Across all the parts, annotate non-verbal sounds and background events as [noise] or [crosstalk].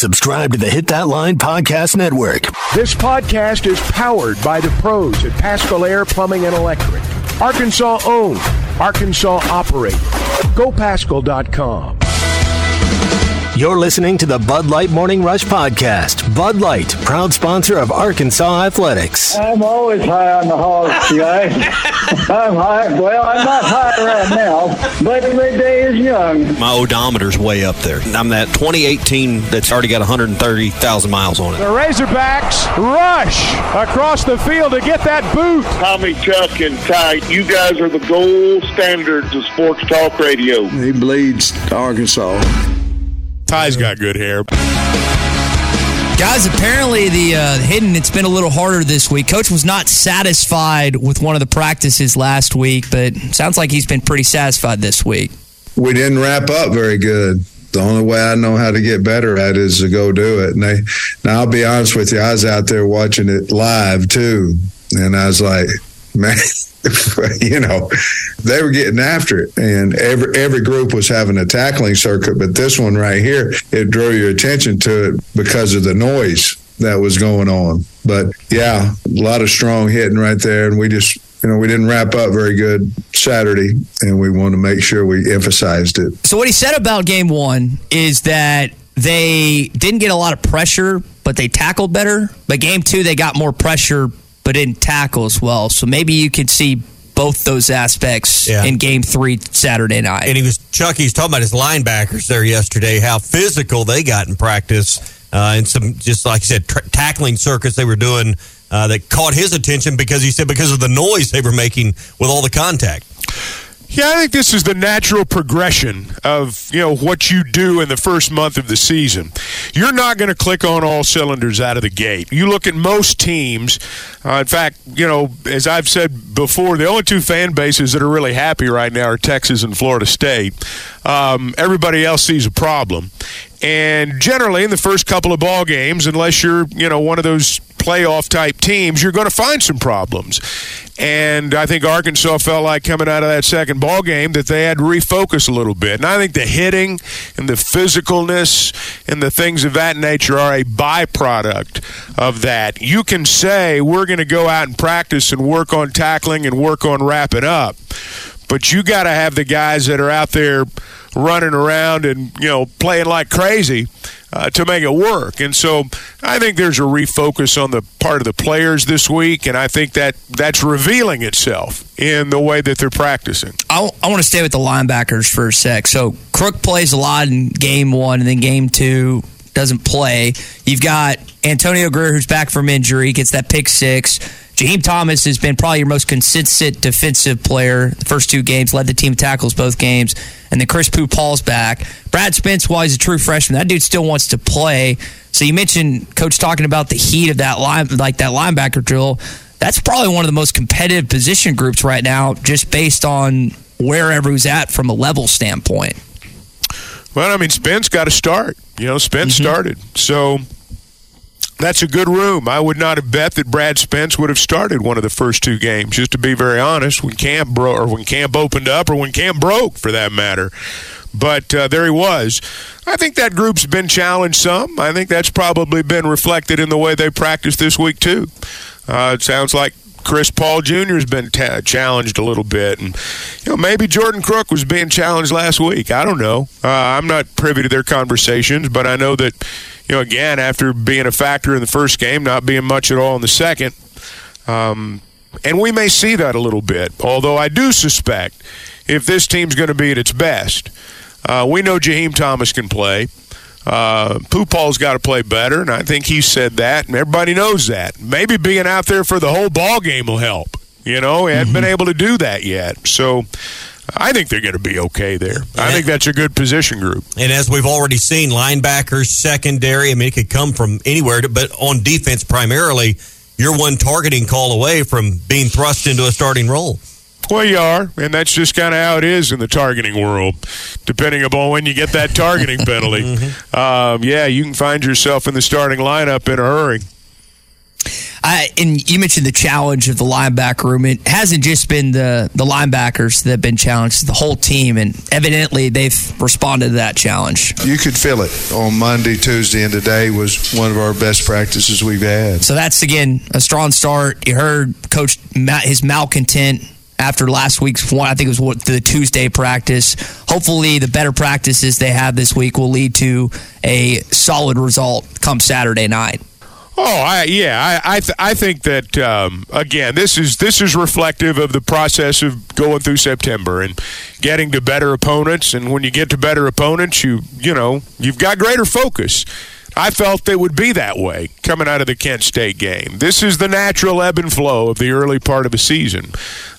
subscribe to the Hit That Line Podcast Network. This podcast is powered by the pros at Paschal Air Plumbing and Electric. Arkansas owned, Arkansas operated. GoPaschal.com. You're listening to the Bud Light Morning Rush Podcast. Bud Light, proud sponsor of Arkansas Athletics. I'm always high on the hogs, guys. [laughs] I'm high. Well, I'm not high right now, but the day is young. My odometer's way up there. I'm that 2018 that's already got 130,000 miles on it. The Razorbacks rush across the field to get that boot. Tommy, Chuck, and Ty, you guys are the gold standards of sports talk radio. He bleeds Arkansas. Ty's got good hair. Guys, apparently the uh, hidden it's been a little harder this week. Coach was not satisfied with one of the practices last week, but sounds like he's been pretty satisfied this week. We didn't wrap up very good. The only way I know how to get better at is to go do it. And they, now I'll be honest with you, I was out there watching it live too, and I was like, man. [laughs] you know, they were getting after it, and every every group was having a tackling circuit. But this one right here, it drew your attention to it because of the noise that was going on. But yeah, a lot of strong hitting right there, and we just you know, we didn't wrap up very good Saturday, and we want to make sure we emphasized it. So, what he said about game one is that they didn't get a lot of pressure, but they tackled better. But game two, they got more pressure, but didn't tackle as well. So, maybe you could see both those aspects Yeah. in game three Saturday night. And he was Chuck. He's talking about his linebackers there yesterday. How physical they got in practice, uh, and some just like I said, tra- tackling circuits they were doing uh, that caught his attention because he said because of the noise they were making with all the contact. Yeah, I think this is the natural progression of you know what you do in the first month of the season. You're not going to click on all cylinders out of the gate. You look at most teams. Uh, in fact, you know, as I've said before, the only two fan bases that are really happy right now are Texas and Florida State. Um, everybody else sees a problem, and generally in the first couple of ball games, unless you're you know one of those playoff type teams, you're going to find some problems. And I think Arkansas felt like coming out of that second ball game that they had to refocus a little bit. And I think the hitting and the physicalness and the things of that nature are a byproduct of that. You can say we're going to go out and practice and work on tackling and work on wrapping up. But you got to have the guys that are out there running around and you know playing like crazy uh, to make it work. And so I think there's a refocus on the part of the players this week, and I think that that's revealing itself in the way that they're practicing. I, I want to stay with the linebackers for a sec. So Crook plays a lot in game one, and then game two doesn't play. You've got Antonio Grier, who's back from injury, gets that pick six. Jaheim Thomas has been probably your most consistent defensive player the first two games, led the team tackles both games. And then Chris Pooh Paul's back. Brad Spence, while he's a true freshman, that dude still wants to play. So you mentioned coach talking about the heat of that line, like that linebacker drill. That's probably one of the most competitive position groups right now, just based on wherever who's at from a level standpoint. Well, I mean, Spence got to start. You know, Spence mm-hmm. started. So that's a good room. I would not have bet that Brad Spence would have started one of the first two games, just to be very honest, when camp bro- or when camp opened up or when camp broke for that matter. But uh, there he was. I think that group's been challenged some. I think that's probably been reflected in the way they practiced this week too. Uh, it sounds like Chris Paul Jr. has been ta- challenged a little bit, and you know maybe Jordan Crook was being challenged last week. I don't know. Uh, I'm not privy to their conversations, but I know that you know again after being a factor in the first game, not being much at all in the second, um, and we may see that a little bit. Although I do suspect if this team's going to be at its best, uh, we know Jaheim Thomas can play. Uh, Pooh Paul's got to play better, and I think he said that, and everybody knows that. Maybe being out there for the whole ball game will help. You know, he hadn't been able to do that yet, so I think they're going to be okay there. I think that's a good position group. And as we've already seen, linebackers, secondary, I mean, it could come from anywhere, but on defense primarily, you're one targeting call away from being thrust into a starting role. Well, you are, and that's just kind of how it is in the targeting world. Depending upon when you get that targeting [laughs] penalty, um, yeah, you can find yourself in the starting lineup in a hurry. I, and you mentioned the challenge of the linebacker room. It hasn't just been the, the linebackers that have been challenged, the whole team, and evidently they've responded to that challenge. You could feel it on Monday, Tuesday, and today was one of our best practices we've had. So that's again a strong start. You heard Coach Matt, his malcontent after last week's one. I think it was what, the Tuesday practice. Hopefully, the better practices they have this week will lead to a solid result come Saturday night. Oh, I, yeah, I I, th- I think that um, again, this is this is reflective of the process of going through September and getting to better opponents. And when you get to better opponents, you you know you've got greater focus. I felt it would be that way coming out of the Kent State game. This is the natural ebb and flow of the early part of a season.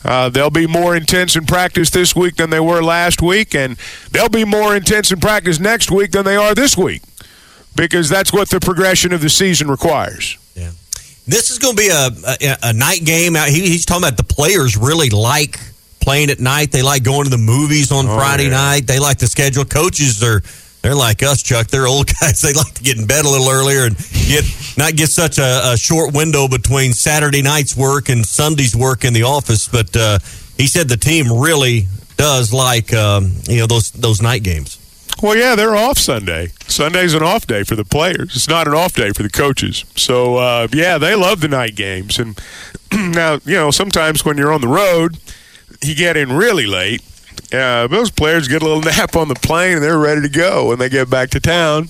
Uh, they'll be more intense in practice this week than they were last week, and they'll be more intense in practice next week than they are this week because that's what the progression of the season requires. Yeah. This is going to be a, a, a night game. He, he's talking about the players really like playing at night. They like going to the movies on Oh, Friday yeah. night. They like the schedule. Coaches are they're like us, Chuck. They're old [laughs] guys. They like to get in bed a little earlier and get not get such a, a short window between Saturday night's work and Sunday's work in the office. But uh, he said the team really does like um, you know those those night games. Well, yeah, they're off Sunday. Sunday's an off day for the players. It's not an off day for the coaches. So, uh, yeah, they love the night games. And [clears throat] now, you know, sometimes when you're on the road, you get in really late. Uh, those players get a little [laughs] nap on the plane and they're ready to go when they get back to town.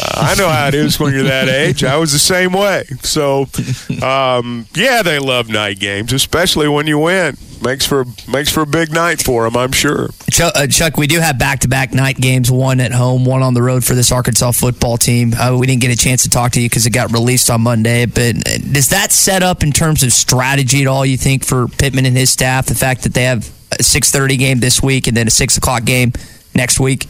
Uh, I know how it is when you're that [laughs] age. I was the same way. So, um, yeah, they love night games, especially when you win. Makes for makes for a big night for them, I'm sure. Chuck, uh, Chuck, we do have back to back night games, one at home, one on the road for this Arkansas football team. Uh, we didn't get a chance to talk to you because it got released on Monday. But uh, does that set up in terms of strategy at all, you think, for Pittman and his staff? The fact that they have a 6.30 game this week and then a 6 o'clock game next week?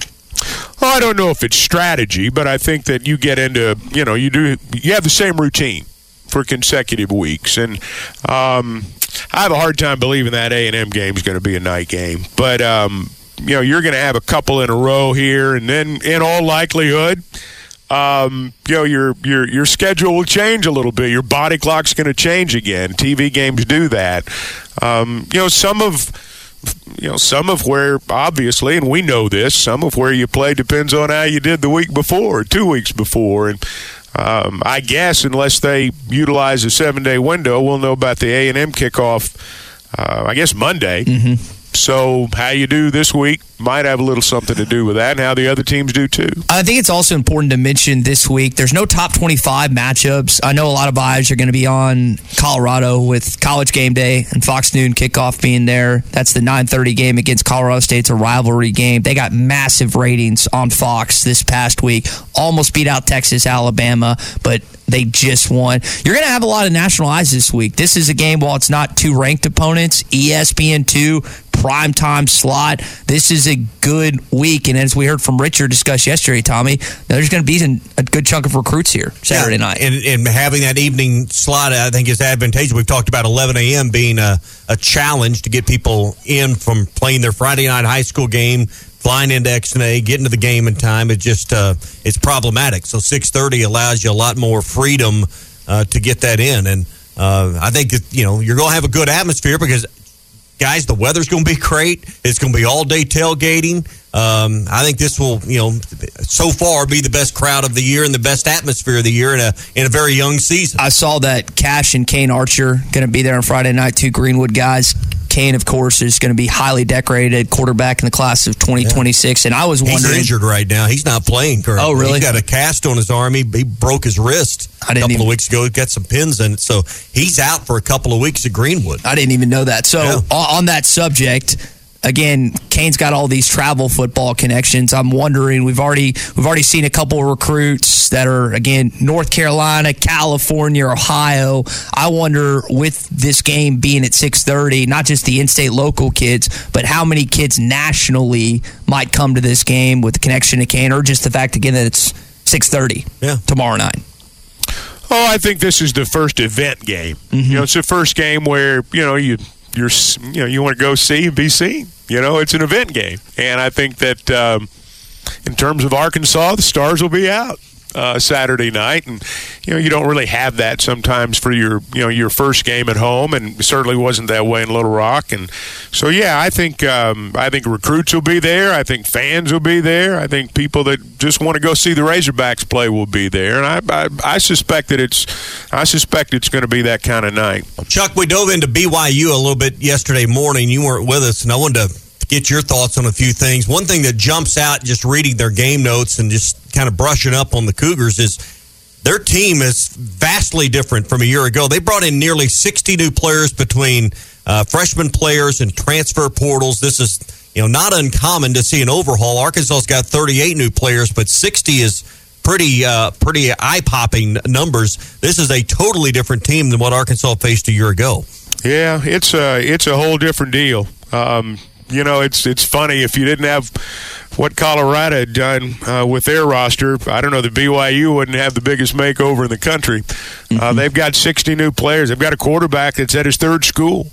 Well, I don't know if it's strategy, but I think that you get into, you know, you do, you have the same routine for consecutive weeks, and um, I have a hard time believing that A and M game is going to be a night game. But um, you know, you're going to have a couple in a row here, and then in all likelihood. Um, you know your your your schedule will change a little bit. Your body clock's going to change again. TV games do that. Um, you know some of you know, some of where obviously, and we know this, some of where you play depends on how you did the week before, two weeks before, and um, I guess unless they utilize a seven-day window, we'll know about the A and M kickoff. Uh, I guess Monday. So how you do this week might have a little something to do with that, and how the other teams do too. I think it's also important to mention this week there's no top 25 matchups. I know a lot of eyes are going to be on Colorado with College Game Day and Fox Noon kickoff being there. That's the 9:30 game against Colorado State. It's a rivalry game. They got massive ratings on Fox this past week. Almost beat out Texas, Alabama, but they just won. You're going to have a lot of national eyes this week. This is a game while it's not two ranked opponents, E ESPN2 prime time slot. This is a good week, and as we heard from Richard discuss yesterday, Tommy, there's going to be a good chunk of recruits here Saturday Yeah, night. And, and having that evening slot, I think, is advantageous. We've talked about 11 a.m. being a, a challenge to get people in from playing their Friday night high school game, flying into XNA, getting to the game in time. It just uh, it's problematic. So 6:30 allows you a lot more freedom uh, to get that in, and uh, I think that, you know you're going to have a good atmosphere because guys, the weather's going to be great. It's going to be all day tailgating. Um, I think this will, you know, so far be the best crowd of the year and the best atmosphere of the year in a in a very young season. I saw that Cash and Kane Archer going to be there on Friday night. Two Greenwood guys. Kane, of course, is going to be highly decorated quarterback in the class of 2026. And I was He's wondering, injured right now. He's not playing currently. Oh, really? He's got a cast on his arm. He, he broke his wrist I a didn't couple even- of weeks ago. He got some pins in it, so he's out for a couple of weeks at Greenwood. I didn't even know that. So Yeah. on that subject, again, Kane's got all these travel football connections. I'm wondering we've already we've already seen a couple of recruits that are again North Carolina, California, Ohio. I wonder with this game being at 6:30, not just the in-state local kids, but how many kids nationally might come to this game with the connection to Kane, or just the fact again that it's 6:30 Yeah. tomorrow night. Oh, I think this is the first event game. Mm-hmm. You know, it's the first game where you know you you're you know you want to go see and be seen. You know, it's an event game, and I think that um, in terms of Arkansas, the stars will be out. Uh, Saturday night, and you know you don't really have that sometimes for your you know your first game at home, and certainly wasn't that way in Little Rock. And so yeah, I think um, I think recruits will be there. I think fans will be there. I think people that just want to go see the Razorbacks play will be there, and I I, I suspect that it's I suspect it's going to be that kind of night. Chuck, we dove into BYU a little bit yesterday morning. You weren't with us, and I wanted to get your thoughts on a few things. One thing that jumps out just reading their game notes and just kind of brushing up on the Cougars is their team is vastly different from a year ago. They brought in nearly 60 new players between uh, freshman players and transfer portals. This is you know not uncommon to see an overhaul. Arkansas's got 38 new players, but 60 is pretty uh, pretty eye popping numbers. This is a totally different team than what Arkansas faced a year ago. Yeah, it's a it's a whole different deal. Um, you know, it's it's funny if you didn't have what Colorado had done uh, with their roster. I don't know the BYU wouldn't have the biggest makeover in the country. Mm-hmm. Uh, they've got 60 new players. They've got a quarterback that's at his third school.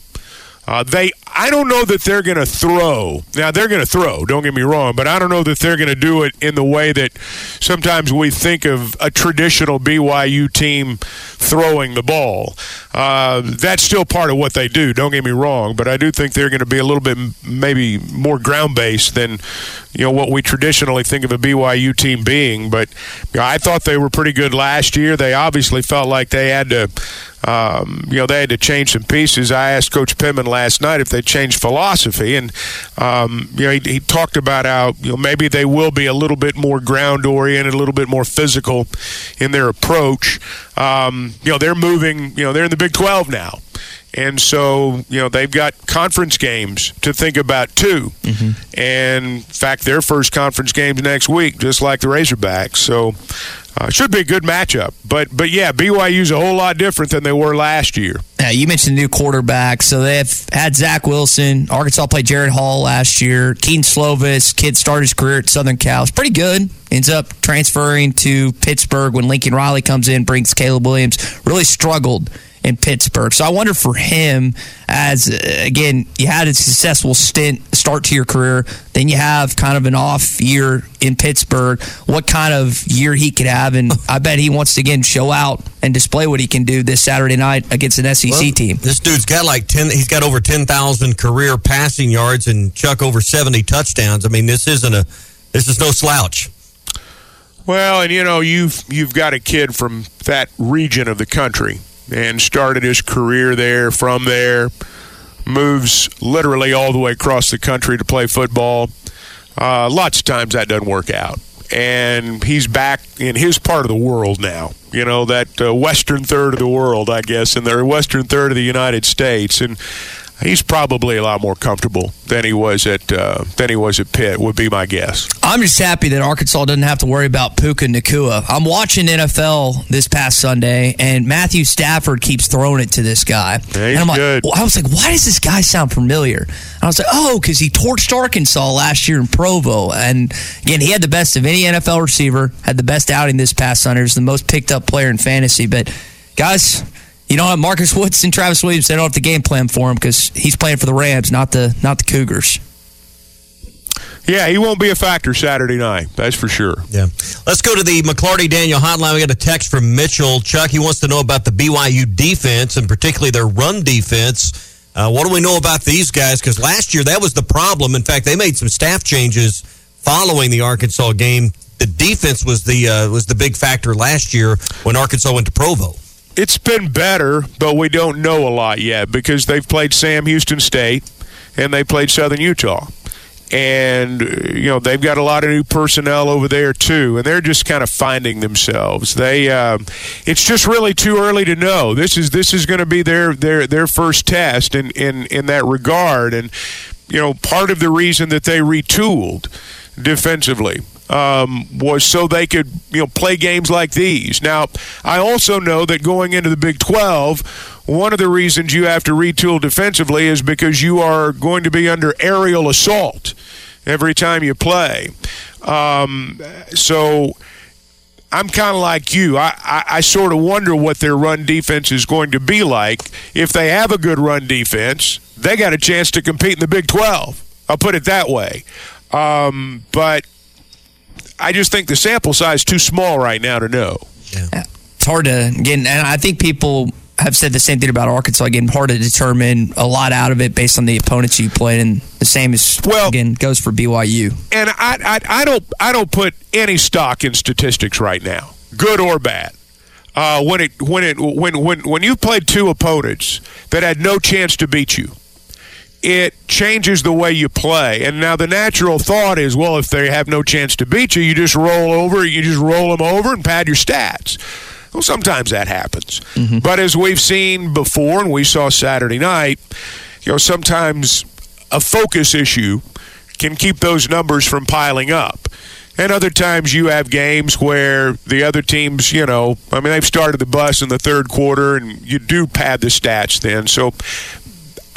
Uh, they, I don't know that they're going to throw. Now they're going to throw. Don't get me wrong, but I don't know that they're going to do it in the way that sometimes we think of a traditional BYU team throwing the ball. Uh, that's still part of what they do. Don't get me wrong, but I do think they're going to be a little bit maybe more ground based than you know what we traditionally think of a BYU team being. But you know, I thought they were pretty good last year. They obviously felt like they had to um, you know, they had to change some pieces. I asked Coach Pittman last night if they changed philosophy, and um, you know, he, he, talked about how you know maybe they will be a little bit more ground oriented, a little bit more physical in their approach. Um, you know, they're moving. You know, they're in the Big 12 now. And so, you know, they've got conference games to think about too. Mm-hmm. And in fact, their first conference games next week, just like the Razorbacks. So, uh, should be a good matchup. But but yeah, BYU's a whole lot different than they were last year. Yeah, you mentioned the new quarterback. So they have had Zach Wilson. Arkansas played Jaren Hall last year. Kedon Slovis, kid started his career at Southern Cal. It's pretty good. Ends up transferring to Pittsburgh when Lincoln Riley comes in, brings Caleb Williams. Really struggled in Pittsburgh. So I wonder for him, as again, you had a successful stint start to your career, then you have kind of an off year in Pittsburgh. What kind of year he could have, and [laughs] I bet he wants to again show out and display what he can do this Saturday night against an SEC well, team. This dude's got like ten. He's got over ten thousand career passing yards and Chuck over seventy touchdowns. I mean, this isn't a this is no slouch. Well, and you know you've you've got a kid from that region of the country and started his career there from there. Moves literally all the way across the country to play football. Uh, lots of times that doesn't work out. And he's back in his part of the world now. You know, that uh, western third of the world, I guess, and the western third of the United States. And he's probably a lot more comfortable than he was at uh, than he was at Pitt. Would be my guess. I'm just happy that Arkansas doesn't have to worry about Puka Nacua. I'm watching NFL this past Sunday, and Matthew Stafford keeps throwing it to this guy. Yeah, and I'm like, good. I was like, why does this guy sound familiar? And I was like, oh, because he torched Arkansas last year in Provo, and again, he had the best of any NFL receiver. Had the best outing this past Sunday. He was the most picked up player in fantasy, but guys you don't have Marcus Woods and Travis Williams. They don't have the game plan for him because he's playing for the Rams, not the not the Cougars. Yeah, he won't be a factor Saturday night. That's for sure. Yeah. Let's go to the McLarty Daniel hotline. We got a text from Mitchell. Chuck, he wants to know about the BYU defense and particularly their run defense. Uh, what do we know about these guys? Because last year that was the problem. In fact, they made some staff changes following the Arkansas game. The defense was the uh, was the big factor last year when Arkansas went to Provo it's been better, but we don't know a lot yet because they've played Sam Houston State and they played Southern Utah. And, you know, they've got a lot of new personnel over there, too. And they're just kind of finding themselves. They, uh, it's just really too early to know. This is, this is going to be their, their, their first test in, in, in that regard. And, you know, part of the reason that they retooled defensively um, was so they could you know play games like these. Now, I also know that going into the Big 12, one of the reasons you have to retool defensively is because you are going to be under aerial assault every time you play. Um, so. I'm kind of like you. I, I, I, sort of wonder what their run defense is going to be like. If they have a good run defense, they got a chance to compete in the Big 12. I'll put it that way. Um, but I just think the sample size is too small right now to know. It's hard to get, and I think people have said the same thing about Arkansas. Again, hard to determine a lot out of it based on the opponents you played, and the same is Well- again goes for BYU. and I, I I don't I don't put any stock in statistics right now, good or bad. Uh, when it when it when when when you played two opponents that had no chance to beat you, it changes the way you play. And now the natural thought is, well, if they have no chance to beat you, you just roll over, you just roll them over and pad your stats. Well, sometimes that happens. Mm-hmm. But as we've seen before, and we saw Saturday night, you know, sometimes a focus issue can keep those numbers from piling up. And other times you have games where the other teams, you know, I mean, they've started the bus in the third quarter, and you do pad the stats then. So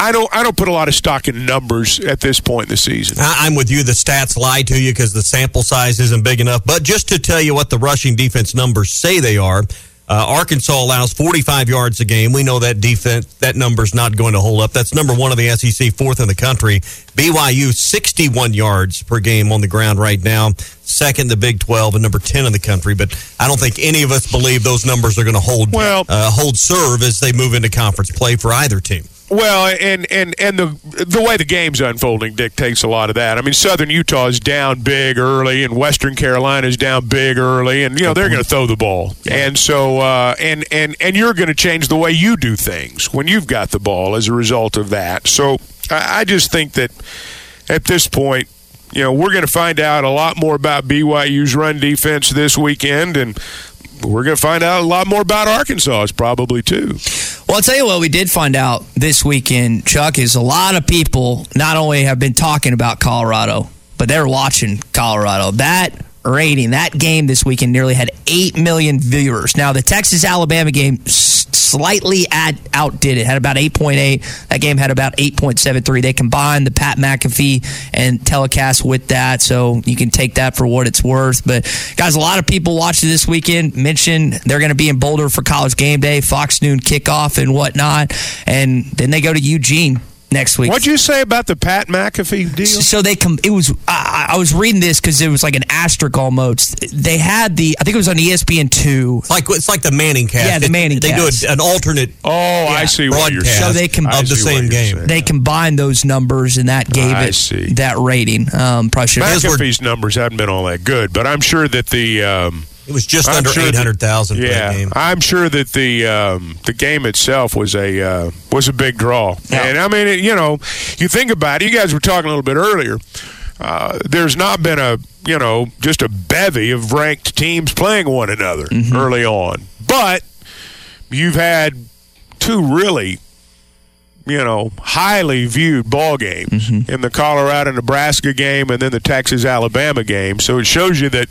I don't, I don't put a lot of stock in numbers at this point in the season. I- I'm with you. The stats lie to you because the sample size isn't big enough. But just to tell you what the rushing defense numbers say they are, uh, Arkansas allows 45 yards a game. We know that defense that number's not going to hold up. That's number one of the SEC, fourth in the country. BYU 61 yards per game on the ground right now, second the Big 12 and number 10 in the country. But I don't think any of us believe those numbers are going to hold Well- uh, hold serve as they move into conference play for either team. Well, and and and the the way the game's unfolding dictates a lot of that. I mean, Southern Utah is down big early, and Western Carolina is down big early, and you know they're going to throw the ball, and so uh, and and and you're going to change the way you do things when you've got the ball as a result of that. So I, I just think that at this point. You know, we're going to find out a lot more about BYU's run defense this weekend, and we're going to find out a lot more about Arkansas's probably too. Well, I'll tell you what we did find out this weekend, Chuck, is a lot of people not only have been talking about Colorado, but they're watching Colorado. That rating, that game this weekend nearly had 8 million viewers. Now, the Texas Alabama game slightly ad- outdid it, had about 8.8. That game had about 8.73. They combined the Pat McAfee and telecast with that, so you can take that for what it's worth. But, guys, a lot of people watching this weekend mentioned they're going to be in Boulder for college game day, Fox Noon kickoff, and whatnot. And then they go to Eugene next week. What'd you say about the Pat McAfee deal? So they come. It was. I, I was reading this because it was like an asterisk almost. They had the. I think it was on ESPN two. Like it's like the Manning cast. Yeah, the It- Manning They cast. do a, an alternate Oh, I see what you're saying. So they can- of the same game. saying. They combined those numbers and that gave I it see. that rating. Um, probably should. have McAfee's numbers haven't been all that good, but I'm sure that the um, It was just I'm under sure eight hundred thousand yeah, game. I'm sure that the um, the game itself was a uh, was a big draw. And I mean, it, you know, you think about it. You guys were talking a little bit earlier. Uh, there's not been a you know just a bevy of ranked teams playing one another Mm-hmm. early on, but you've had two really you know highly viewed ball games Mm-hmm. in the Colorado Nebraska game and then the Texas Alabama game. So it shows you that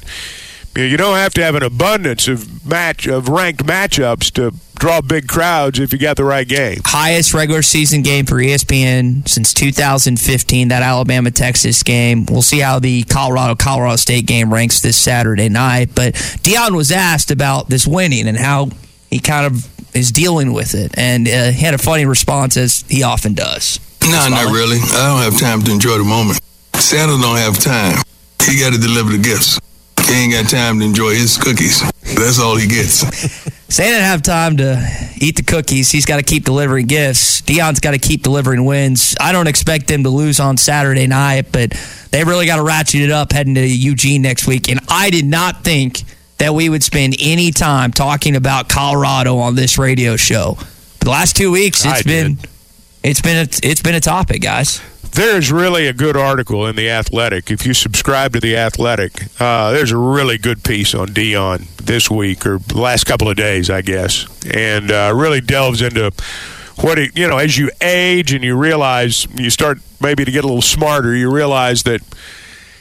you, don't have to have an abundance of match of ranked matchups to draw big crowds if you got the right game. highest regular season game for ESPN since 2015. That Alabama Texas game. We'll see how the Colorado Colorado State game ranks this Saturday night. But Deion was asked about this winning and how he kind of is dealing with it, and uh, he had a funny response as he often does. No, not really. I don't have time to enjoy the moment. Santa don't have time. He got to deliver the gifts. He ain't got time to enjoy his cookies. That's all he gets. [laughs] Santa didn't have time to eat the cookies. He's got to keep delivering gifts. Deion's got to keep delivering wins. I don't expect them to lose on Saturday night, but they really got to ratchet it up heading to Eugene next week. And I did not think that we would spend any time talking about Colorado on this radio show. The last two weeks, I it's been it's been a, it's been a topic, guys. There's really a good article in the Athletic. If you subscribe to the Athletic, uh, there's a really good piece on Deion this week or last couple of days, I guess, and uh, really delves into what it. You know, as you age and you realize you start maybe to get a little smarter, you realize that.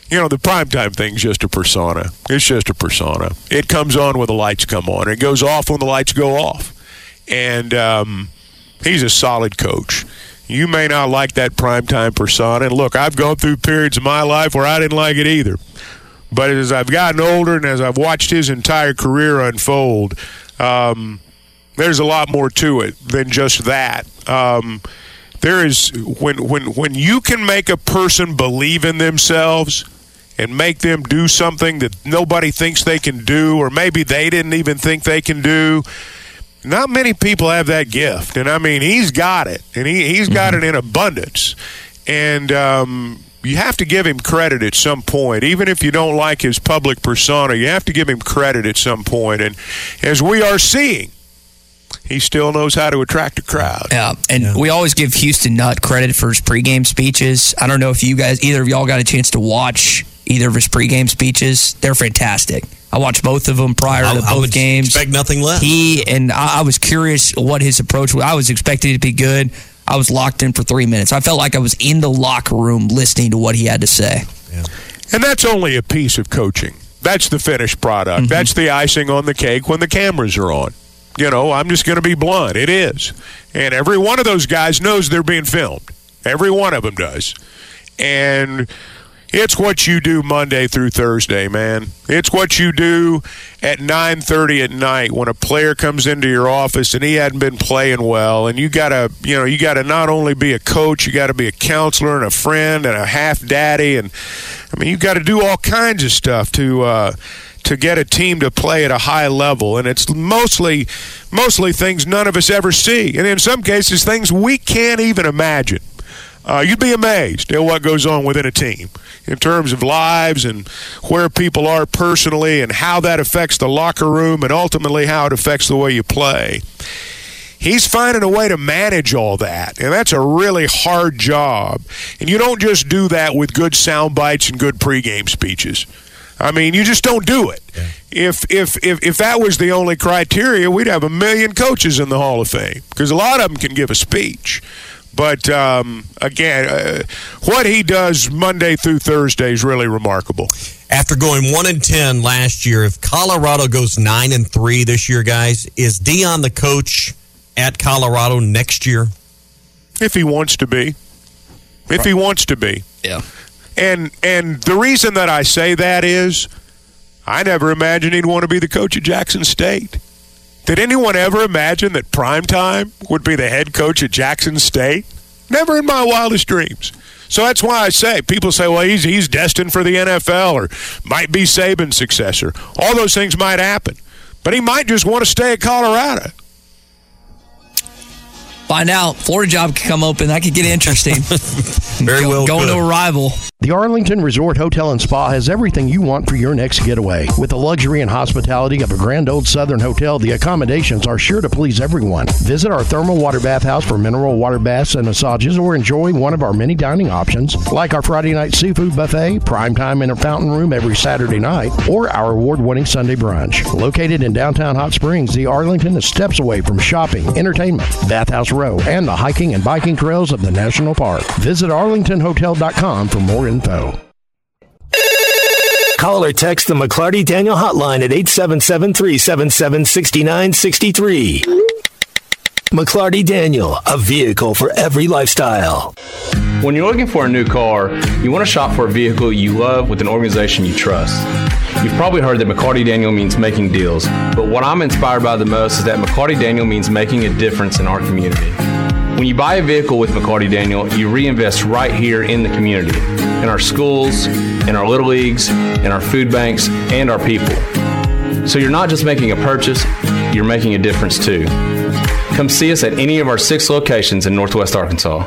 You know, the primetime thing's just a persona. It's just a persona. It comes on when the lights come on. It goes off when the lights go off. And um, he's a solid coach. You may not like that primetime persona. And look, I've gone through periods of my life where I didn't like it either. But as I've gotten older and as I've watched his entire career unfold, um, there's a lot more to it than just that. Um, there is when when when you can make a person believe in themselves and make them do something that nobody thinks they can do, or maybe they didn't even think they can do. Not many people have that gift, and I mean, he's got it, and he he's got mm-hmm. it in abundance, and um, you have to give him credit at some point. Even if you don't like his public persona, you have to give him credit at some point. And as we are seeing, he still knows how to attract a crowd. Yeah, and yeah. we always give Houston Nutt credit for his pregame speeches. I don't know if you guys, either of y'all, got a chance to watch either of his pregame speeches. They're fantastic. I watched both of them prior I, to both I would games. Expect nothing less. He and I, I was curious what his approach was. I was expecting it to be good. I was locked in for three minutes. I felt like I was in the locker room listening to what he had to say. Yeah. And that's only a piece of coaching. That's the finished product. Mm-hmm. That's the icing on the cake when the cameras are on. You know, I'm just going to be blunt. It is. And every one of those guys knows they're being filmed. Every one of them does. And it's what you do Monday through Thursday, man. It's what you do at 9:30 at night when a player comes into your office and he hadn't been playing well and you got to, you know, you got to not only be a coach, you got to be a counselor and a friend and a half daddy and I mean, you got to do all kinds of stuff to uh to get a team to play at a high level and it's mostly mostly things none of us ever see and in some cases things we can't even imagine uh, you'd be amazed at what goes on within a team in terms of lives and where people are personally and how that affects the locker room and ultimately how it affects the way you play. He's finding a way to manage all that, and that's a really hard job. And you don't just do that with good sound bites and good pregame speeches. I mean, you just don't do it. Yeah. If, if if if that was the only criteria, we'd have a million coaches in the Hall of Fame because a lot of them can give a speech. But um, again, uh, what he does Monday through Thursday is really remarkable. After going one and ten last year, if Colorado goes nine and three this year, guys, is Deion the coach at Colorado next year? If he wants to be, if he wants to be, yeah. And and the reason that I say that is, I never imagined he'd want to be the coach at Jackson State. Did anyone ever imagine that Primetime would be the head coach at Jackson State? Never in my wildest dreams. So that's why I say people say, well, he's he's destined for the NFL or might be Saban's successor. All those things might happen, but he might just want to stay at Colorado. Find out. Florida job could come open. That could get interesting. [laughs] Very well. Going good. to a rival. The Arlington Resort Hotel and Spa has everything you want for your next getaway. With the luxury and hospitality of a grand old southern hotel, the accommodations are sure to please everyone. Visit our thermal water bathhouse for mineral water baths and massages or enjoy one of our many dining options, like our Friday night seafood buffet, prime time in a fountain room every Saturday night, or our award winning Sunday brunch. Located in downtown Hot Springs, the Arlington is steps away from shopping, entertainment, Bathhouse Row, and the hiking and biking trails of the National Park. Visit arlingtonhotel.com for more info. Call or text the McLarty Daniel hotline at 877 377 6963. McLarty Daniel, a vehicle for every lifestyle. When you're looking for a new car, you want to shop for a vehicle you love with an organization you trust. You've probably heard that McLarty Daniel means making deals, but what I'm inspired by the most is that McLarty Daniel means making a difference in our community. When you buy a vehicle with McLarty Daniel, you reinvest right here in the community, in our schools, in our little leagues, in our food banks, and our people. So you're not just making a purchase, you're making a difference too. Come see us at any of our six locations in Northwest Arkansas.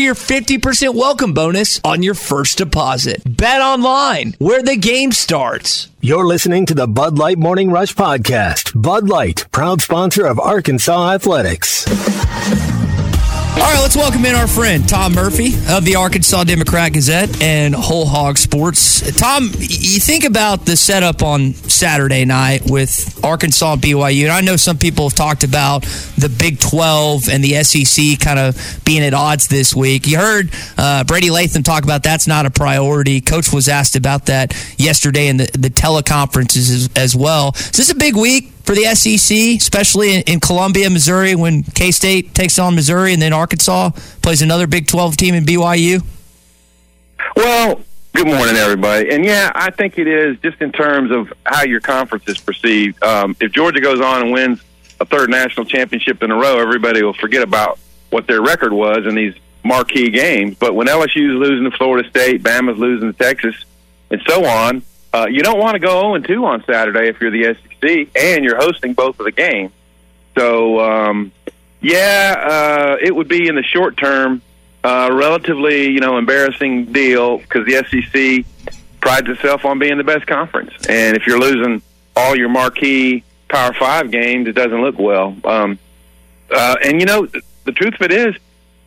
your 50% welcome bonus on your first deposit. Bet online, where the game starts. You're listening to the Bud Light Morning Rush Podcast. Bud Light, proud sponsor of Arkansas Athletics. All right, let's welcome in our friend Tom Murphy of the Arkansas Democrat Gazette and Whole Hog Sports. Tom, you think about the setup on Saturday night with Arkansas and BYU, and I know some people have talked about the Big 12 and the SEC kind of being at odds this week. You heard uh, Brady Latham talk about that's not a priority. Coach was asked about that yesterday in the, the teleconferences as, as well. Is this a big week for the SEC, especially in, in Columbia, Missouri, when K State takes on Missouri and then Arkansas plays another Big 12 team in BYU? Well, good morning, everybody. And yeah, I think it is just in terms of how your conference is perceived. Um, if Georgia goes on and wins a third national championship in a row, everybody will forget about what their record was in these marquee games. But when LSU's losing to Florida State, Bama's losing to Texas, and so on, uh, you don't want to go 0 2 on Saturday if you're the And you're hosting both of the games. So, um, yeah, uh, it would be in the short term uh, relatively, you know, embarrassing deal because the SEC prides itself on being the best conference, and if you're losing all your marquee Power Five games, it doesn't look well. Um, uh, and you know, the truth of it is,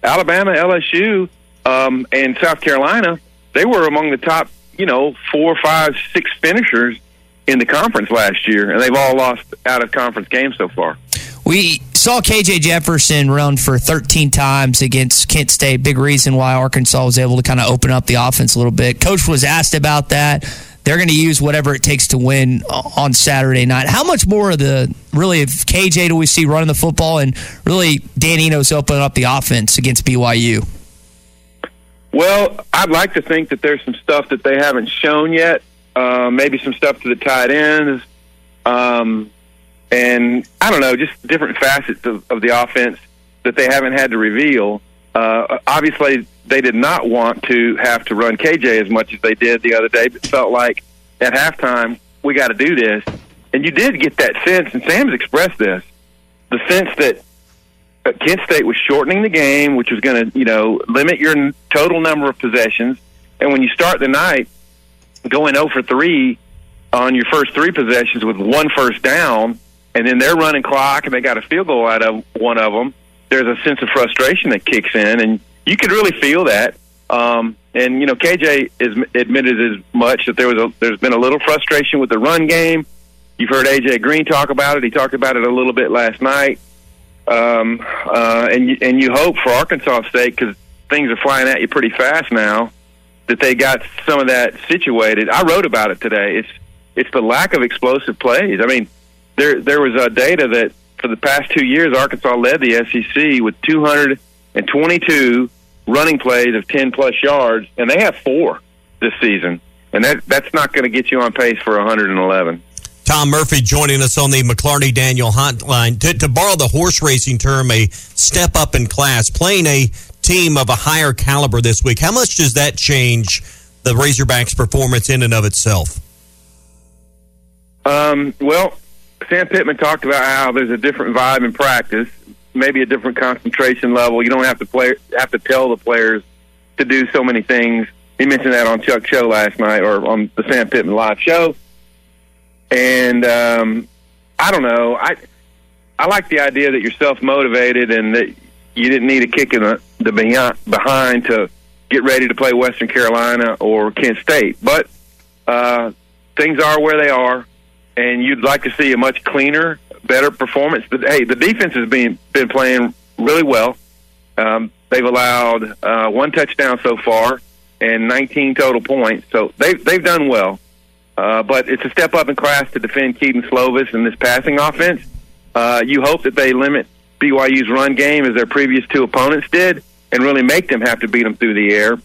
Alabama, LSU, um, and South Carolina, they were among the top, you know, four, five, six finishers in the conference last year, and they've all lost out of conference games so far. We saw KJ Jefferson run for 13 times against Kent State. Big reason why Arkansas was able to kind of open up the offense a little bit. Coach was asked about that. They're going to use whatever it takes to win on Saturday night. How much more of the really of KJ do we see running the football and really Dan Enos opening up the offense against BYU? Well, I'd like to think that there's some stuff that they haven't shown yet. Uh, maybe some stuff to the tight ends. Um, and I don't know, just different facets of, of the offense that they haven't had to reveal. Uh, obviously, they did not want to have to run KJ as much as they did the other day, but felt like at halftime we got to do this. And you did get that sense, and Sam's expressed this: the sense that Kent State was shortening the game, which was going to, you know, limit your total number of possessions. And when you start the night going 0 for 3 on your first three possessions with one first down, and then they're running clock and they got a field goal out of one of them, there's a sense of frustration that kicks in, and you could really feel that. Um, and you know, KJ is admitted as much that there was a, there's been a little frustration with the run game. You've heard AJ Green talk about it. He talked about it a little bit last night. Um, uh, and and you hope for Arkansas' sake because things are flying at you pretty fast now that they got some of that situated. I wrote about it today. It's it's the lack of explosive plays. I mean, there there was a data that for the past two years, Arkansas led the SEC with 222 running plays of 10 plus yards, and they have four this season, and that that's not going to get you on pace for 111. Tom Murphy joining us on the McLarty Daniel hotline. To, to borrow the horse racing term, a step up in class, playing a team of a higher caliber this week. How much does that change the Razorbacks' performance in and of itself? Um, well, Sam Pittman talked about how there's a different vibe in practice, maybe a different concentration level. You don't have to play have to tell the players to do so many things. He mentioned that on Chuck Show last night or on the Sam Pittman live show. And um, I don't know. I I like the idea that you're self motivated and that you didn't need a kick in the, the behind, to get ready to play Western Carolina or Kent State. But uh, things are where they are, and you'd like to see a much cleaner, better performance. But hey, the defense has been been playing really well. Um, they've allowed uh, one touchdown so far and 19 total points, so they've they've done well. Uh, but it's a step up in class to defend Kedon Slovis in this passing offense. Uh, you hope that they limit BYU's run game as their previous two opponents did, and really make them have to beat them through the air.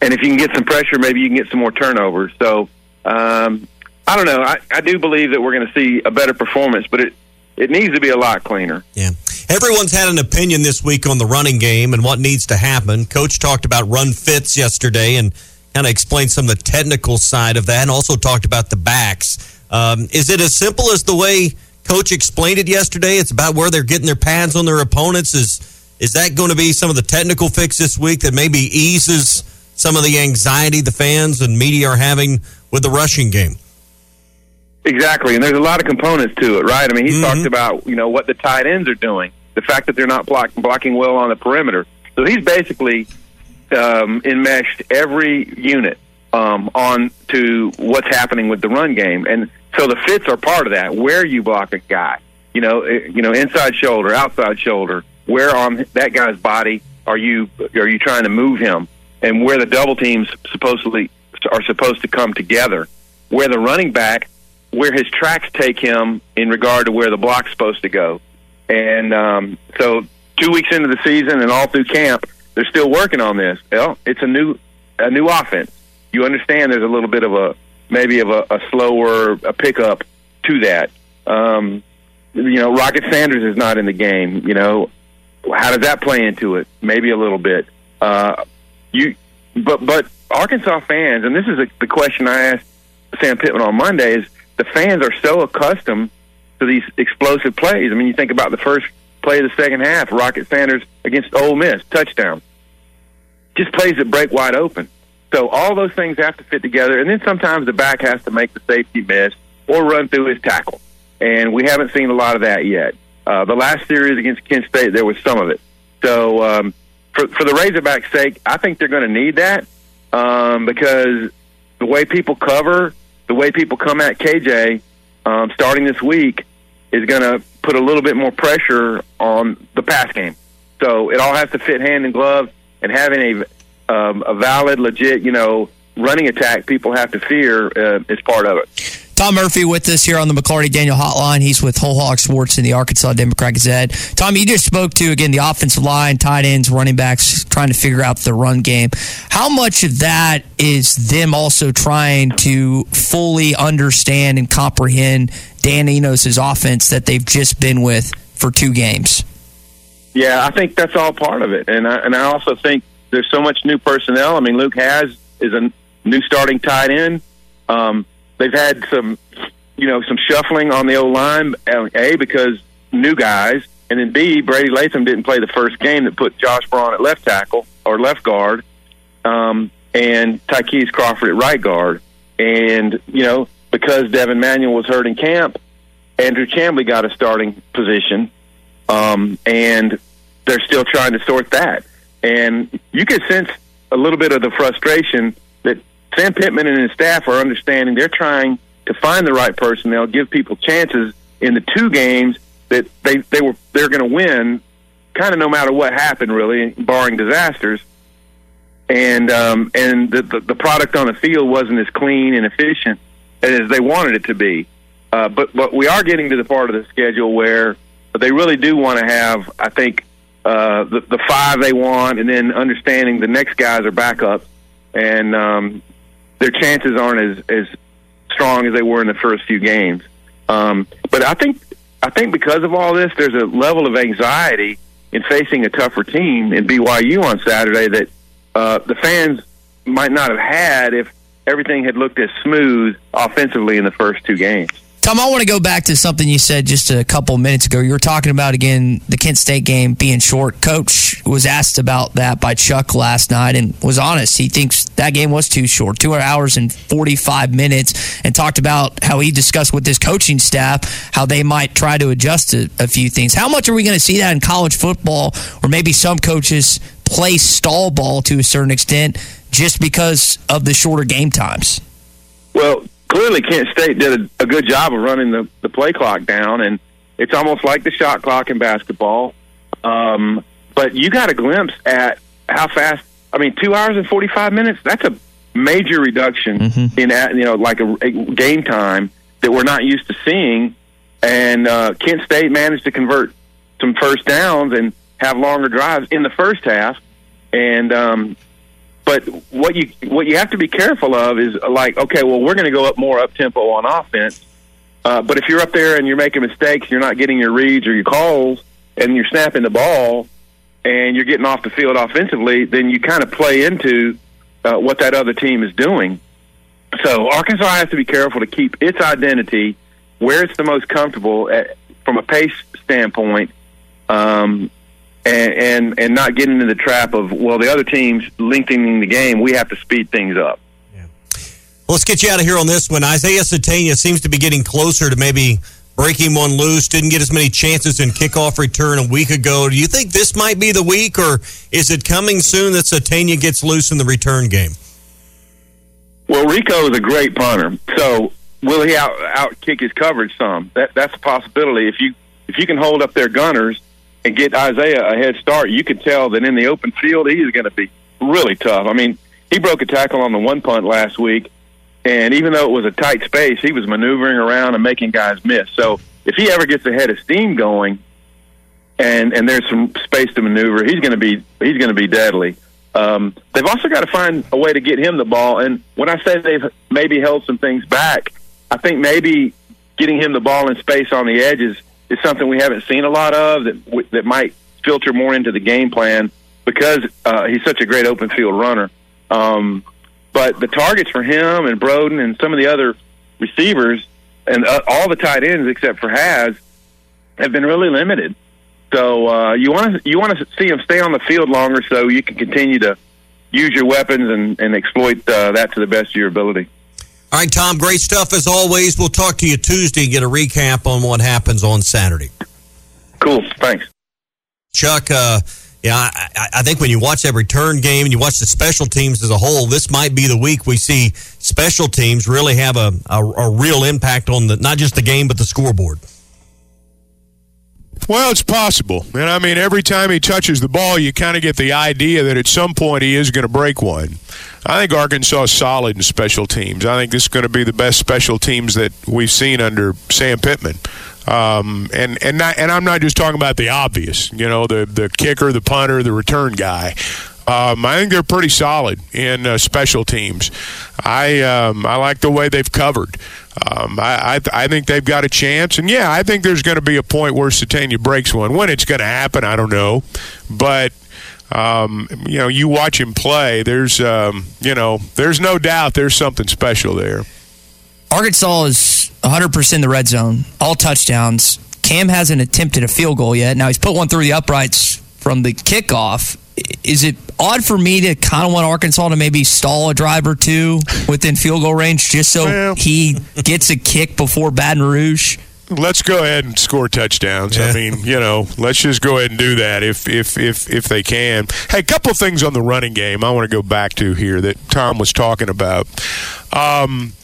And if you can get some pressure, maybe you can get some more turnovers. So um, I don't know. I, I do believe that we're going to see a better performance, but it it needs to be a lot cleaner. Yeah. Everyone's had an opinion this week on the running game and what needs to happen. Coach talked about run fits yesterday and kind of explained some of the technical side of that and also talked about the backs. Um, is it as simple as the way Coach explained it yesterday? It's about where they're getting their pads on their opponents. Is is that going to be some of the technical fix this week that maybe eases some of the anxiety the fans and media are having with the rushing game? Exactly, and there's a lot of components to it, right? I mean, he mm-hmm. talked about you know what the tight ends are doing, the fact that they're not block, blocking well on the perimeter. So he's basically um, enmeshed every unit um, on to what's happening with the run game, and so the fits are part of that. Where you block a guy, you know, eh, you know, inside shoulder, outside shoulder. Where on that guy's body are you are you trying to move him, and where the double teams supposedly are supposed to come together. Where the running back, where his tracks take him in regard to where the block's supposed to go, and um, so two weeks into the season and all through camp, they're still working on this. Well, it's a new a new offense. You understand there's a little bit of a maybe of a, a slower a pickup to that. Um, you know, Rocket Sanders is not in the game. You know, how does that play into it? Maybe a little bit. Uh, you, but but Arkansas fans, and this is a, the question I asked Sam Pittman on Monday: is the fans are so accustomed to these explosive plays. I mean, you think about the first play of the second half, Rocket Sanders against Ole Miss, touchdown. Just plays that break wide open. So all those things have to fit together, and then sometimes the back has to make the safety miss or run through his tackle. And we haven't seen a lot of that yet. Uh, the last series against Kent State, there was some of it. So um, for for the Razorbacks' sake, I think they're going to need that um, because the way people cover, the way people come at KJ, um, starting this week, is going to put a little bit more pressure on the pass game. So it all has to fit hand in glove, and having a um, a valid, legit, you know, running attack people have to fear uh, is part of it. Tom Murphy with us here on the McLarty Daniel Hotline. He's with Whole Hog Sports in the Arkansas Democrat Gazette. Tom, you just spoke to again the offensive line, tight ends, running backs, trying to figure out the run game. How much of that is them also trying to fully understand and comprehend Dan Enos' offense that they've just been with for two games? Yeah, I think that's all part of it, and I, and I also think there's so much new personnel. I mean, Luke Hasz is a new starting tight end. Um, they've had some, you know, some shuffling on the O line. A because new guys, and then B Brady Latham didn't play the first game that put Josh Braun at left tackle or left guard, um, and Ty'Kieast Crawford at right guard. And you know, because Devin Manuel was hurt in camp, Andrew Chamblee got a starting position, um, and they're still trying to sort that. And you can sense a little bit of the frustration that Sam Pittman and his staff are understanding. They're trying to find the right personnel, give people chances in the two games that they they were they're going to win, kind of no matter what happened, really, barring disasters. And um, and the, the the product on the field wasn't as clean and efficient as they wanted it to be. Uh, but but we are getting to the part of the schedule where they really do want to have, I think, uh, the the five they want, and then understanding the next guys are backups, and um, their chances aren't as as strong as they were in the first few games. Um, but I think I think because of all this, there's a level of anxiety in facing a tougher team in BYU on Saturday that uh, the fans might not have had if everything had looked as smooth offensively in the first two games. Tom, I want to go back to something you said just a couple minutes ago. You were talking about again the Kent State game being short. Coach was asked about that by Chuck last night and was honest. He thinks that game was too short, two hours and forty five minutes, and talked about how he discussed with his coaching staff how they might try to adjust a, a few things. How much are we going to see that in college football, or maybe some coaches play stall ball to a certain extent just because of the shorter game times? Well, clearly Kent State did a, a good job of running the, the play clock down, and it's almost like the shot clock in basketball. Um, but you got a glimpse at how fast. I mean, two hours and forty five minutes. That's a major reduction mm-hmm. in you know like a, a game time that we're not used to seeing. And uh, Kent State managed to convert some first downs and have longer drives in the first half. And um, but what you what you have to be careful of is like, okay, well, we're going to go up more up tempo on offense. Uh, but if you're up there and you're making mistakes, you're not getting your reads or your calls, and you're snapping the ball, and you're getting off the field offensively, then you kind of play into uh, what that other team is doing. So Arkansas has to be careful to keep its identity where it's the most comfortable at, from a pace standpoint, um, and, and and not getting into the trap of well, the other team's lengthening the game. We have to speed things up. Well, let's get you out of here on this one. Isaiah Sategna seems to be getting closer to maybe breaking one loose, didn't get as many chances in kickoff return a week ago. Do you think this might be the week, or is it coming soon that Sategna gets loose in the return game? Well, Rehkow is a great punter, so will he out out kick his coverage some? That that's a possibility. If you if you can hold up their gunners and get Isaiah a head start, you can tell that in the open field he is going to be really tough. I mean, he broke a tackle on the one punt last week, and even though it was a tight space, he was maneuvering around and making guys miss. So if he ever gets a head of steam going, and and there's some space to maneuver, he's going to be he's going to be deadly. Um, they've also got to find a way to get him the ball. And when I say they've maybe held some things back, I think maybe getting him the ball in space on the edges is something we haven't seen a lot of that that might filter more into the game plan because uh, he's such a great open field runner. Um, but the targets for him and Broden and some of the other receivers and uh, all the tight ends except for Hasz have been really limited. So uh, you want to you want to see him stay on the field longer so you can continue to use your weapons and, and exploit uh, that to the best of your ability. All right, Tom, great stuff as always. We'll talk to you Tuesday and get a recap on what happens on Saturday. Cool. Thanks. Chuck, uh, yeah, I, I, think when you watch that return game and you watch the special teams as a whole, this might be the week we see special teams really have a, a, a real impact on the not just the game but the scoreboard. Well, it's possible. And I mean, every time he touches the ball, you kind of get the idea that at some point he is going to break one. I think Arkansas is solid in special teams. I think this is going to be the best special teams that we've seen under Sam Pittman. Um, and and not, and I'm not just talking about the obvious, you know, the the kicker, the punter, the return guy. Um, I think they're pretty solid in uh, special teams. I um, I like the way they've covered. Um, I, I, I think they've got a chance, and yeah, I think there's going to be a point where Sategna breaks one. When it's going to happen, I don't know, but um, you know, you watch him play. There's um, you know, there's no doubt there's something special there. Arkansas is 100% in the red zone, all touchdowns. Cam hasn't attempted a field goal yet. Now he's put one through the uprights from the kickoff. Is it odd for me to kind of want Arkansas to maybe stall a drive or two within field goal range just so well, he gets a kick before Baton Rouge? Let's go ahead and score touchdowns. Yeah. I mean, you know, let's just go ahead and do that if if if if they can. Hey, a couple things on the running game I want to go back to here that Tom was talking about. Um,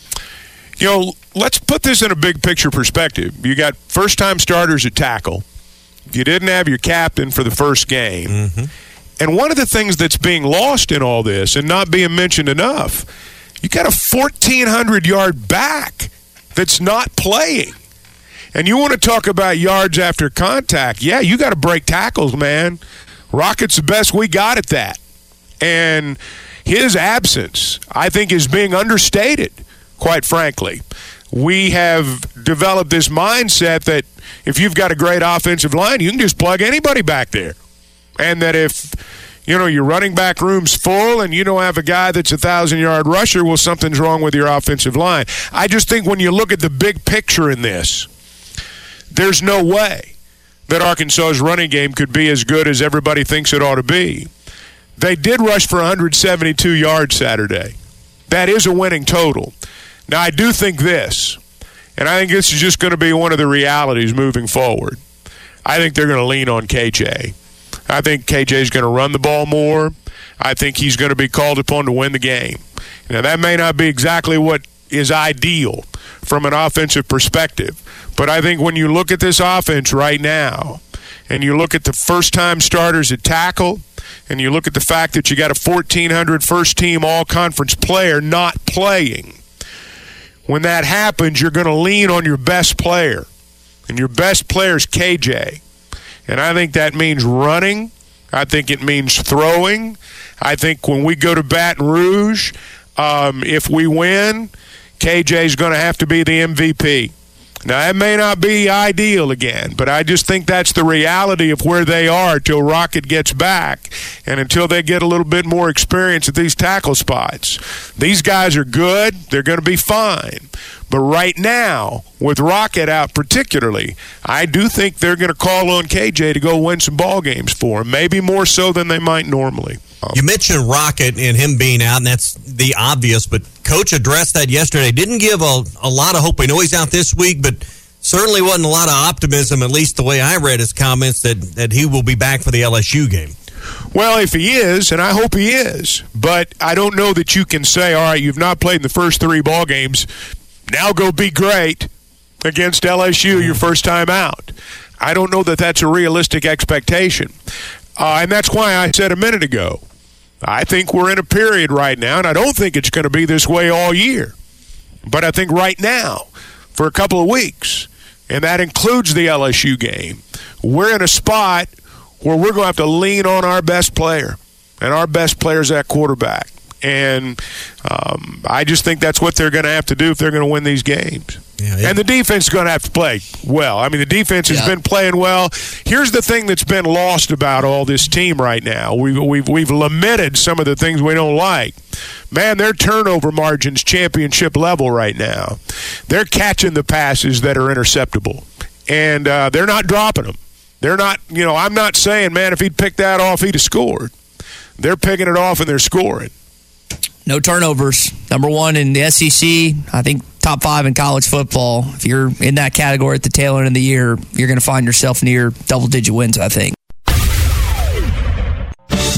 you know, let's put this in a big picture perspective. You got first time starters at tackle. You didn't have your captain for the first game. Mm-hmm. And one of the things that's being lost in all this and not being mentioned enough, you got a 1,400 yard back that's not playing. And you want to talk about yards after contact. Yeah, you got to break tackles, man. Rocket's the best we got at that. And his absence, I think, is being understated, quite frankly. We have developed this mindset that if you've got a great offensive line, you can just plug anybody back there. And that if you know your running back room's full and you don't have a guy that's a thousand yard rusher, well, something's wrong with your offensive line. I just think when you look at the big picture in this, there's no way that Arkansas's running game could be as good as everybody thinks it ought to be. They did rush for 172 yards Saturday. That is a winning total. Now, I do think this, and I think this is just going to be one of the realities moving forward. I think they're going to lean on KJ. I think KJ is going to run the ball more. I think he's going to be called upon to win the game. Now, that may not be exactly what is ideal from an offensive perspective, but I think when you look at this offense right now, and you look at the first time starters at tackle, and you look at the fact that you got a 1,400 first team all conference player not playing, when that happens, you're going to lean on your best player. And your best player is KJ. And I think that means running. I think it means throwing. I think when we go to Baton Rouge, um, if we win, KJ is going to have to be the MVP. Now, that may not be ideal again, but I just think that's the reality of where they are till Rocket gets back and until they get a little bit more experience at these tackle spots. These guys are good, they're going to be fine. But right now, with Rocket out particularly, I do think they're going to call on KJ to go win some ball games for him, maybe more so than they might normally. Um, you mentioned Rocket and him being out, and that's the obvious, but Coach addressed that yesterday. Didn't give a, a lot of hope. We know he's out this week, but certainly wasn't a lot of optimism, at least the way I read his comments, that, that he will be back for the LSU game. Well, if he is, and I hope he is, but I don't know that you can say, all right, you've not played in the first three ball games, now go be great against LSU your first time out. I don't know that that's a realistic expectation. Uh, and that's why I said a minute ago, I think we're in a period right now, and I don't think it's going to be this way all year. But I think right now, for a couple of weeks, and that includes the LSU game, we're in a spot where we're going to have to lean on our best player, and our best player is that quarterback. And um, I just think that's what they're going to have to do if they're going to win these games. Yeah, yeah. And the defense is going to have to play well. I mean, the defense has Yeah. been playing well. Here's the thing that's been lost about all this team right now. We've, we've, we've lamented some of the things we don't like. Man, their turnover margin's championship level right now. They're catching the passes that are interceptable, and uh, they're not dropping them. They're not, you know, I'm not saying, man, if he'd picked that off, he'd have scored. They're picking it off and they're scoring. No turnovers. Number one in the SEC. I think top five in college football. If you're in that category at the tail end of the year, you're going to find yourself near double digit wins, I think.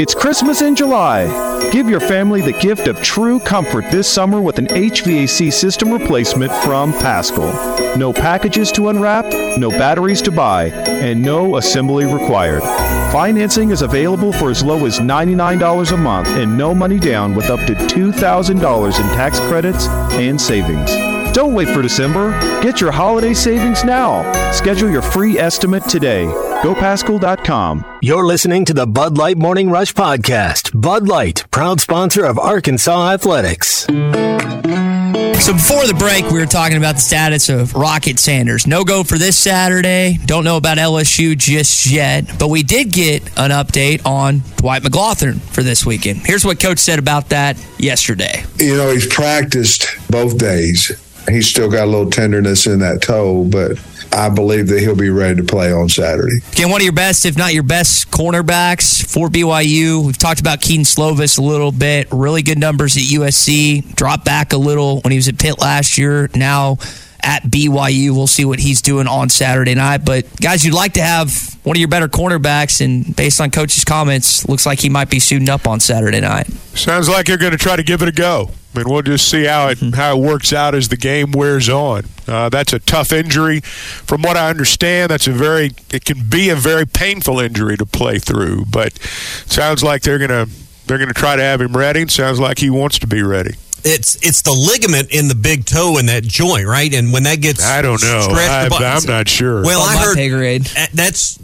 It's Christmas in July. Give your family the gift of true comfort this summer with an HVAC system replacement from Paschal. No packages to unwrap, no batteries to buy, and no assembly required. Financing is available for as low as $99 a month and no money down with up to $2,000 in tax credits and savings. Don't wait for December. Get your holiday savings now. Schedule your free estimate today. GoPaschal.com. You're listening to the Bud Light Morning Rush Podcast. Bud Light, proud sponsor of Arkansas Athletics. So before the break, we were talking about the status of Rocket Sanders. No go for this Saturday. Don't know about LSU just yet, but we did get an update on Dwight McGlothern for this weekend. Here's what Coach said about that yesterday. You know, he's practiced both days. He's still got a little tenderness in that toe, but I believe that he'll be ready to play on Saturday. Again, one of your best, if not your best, cornerbacks for BYU. We've talked about Kedon Slovis a little bit. Really good numbers at USC. Dropped back a little when he was at Pitt last year. Now at BYU, we'll see what he's doing on Saturday night. But guys, you'd like to have one of your better cornerbacks, and based on coach's comments, looks like he might be suiting up on Saturday night. Sounds like you're going to try to give it a go. I mean, we'll just see how it how it works out as the game wears on. Uh, that's a tough injury, from what I understand. That's a very it can be a very painful injury to play through. But sounds like they're gonna they're gonna try to have him ready. Sounds like he wants to be ready. It's it's the ligament in the big toe in that joint, right? And when that gets I don't know. stretched I, apart- I'm not sure. Well, Above I my heard pay uh, that's.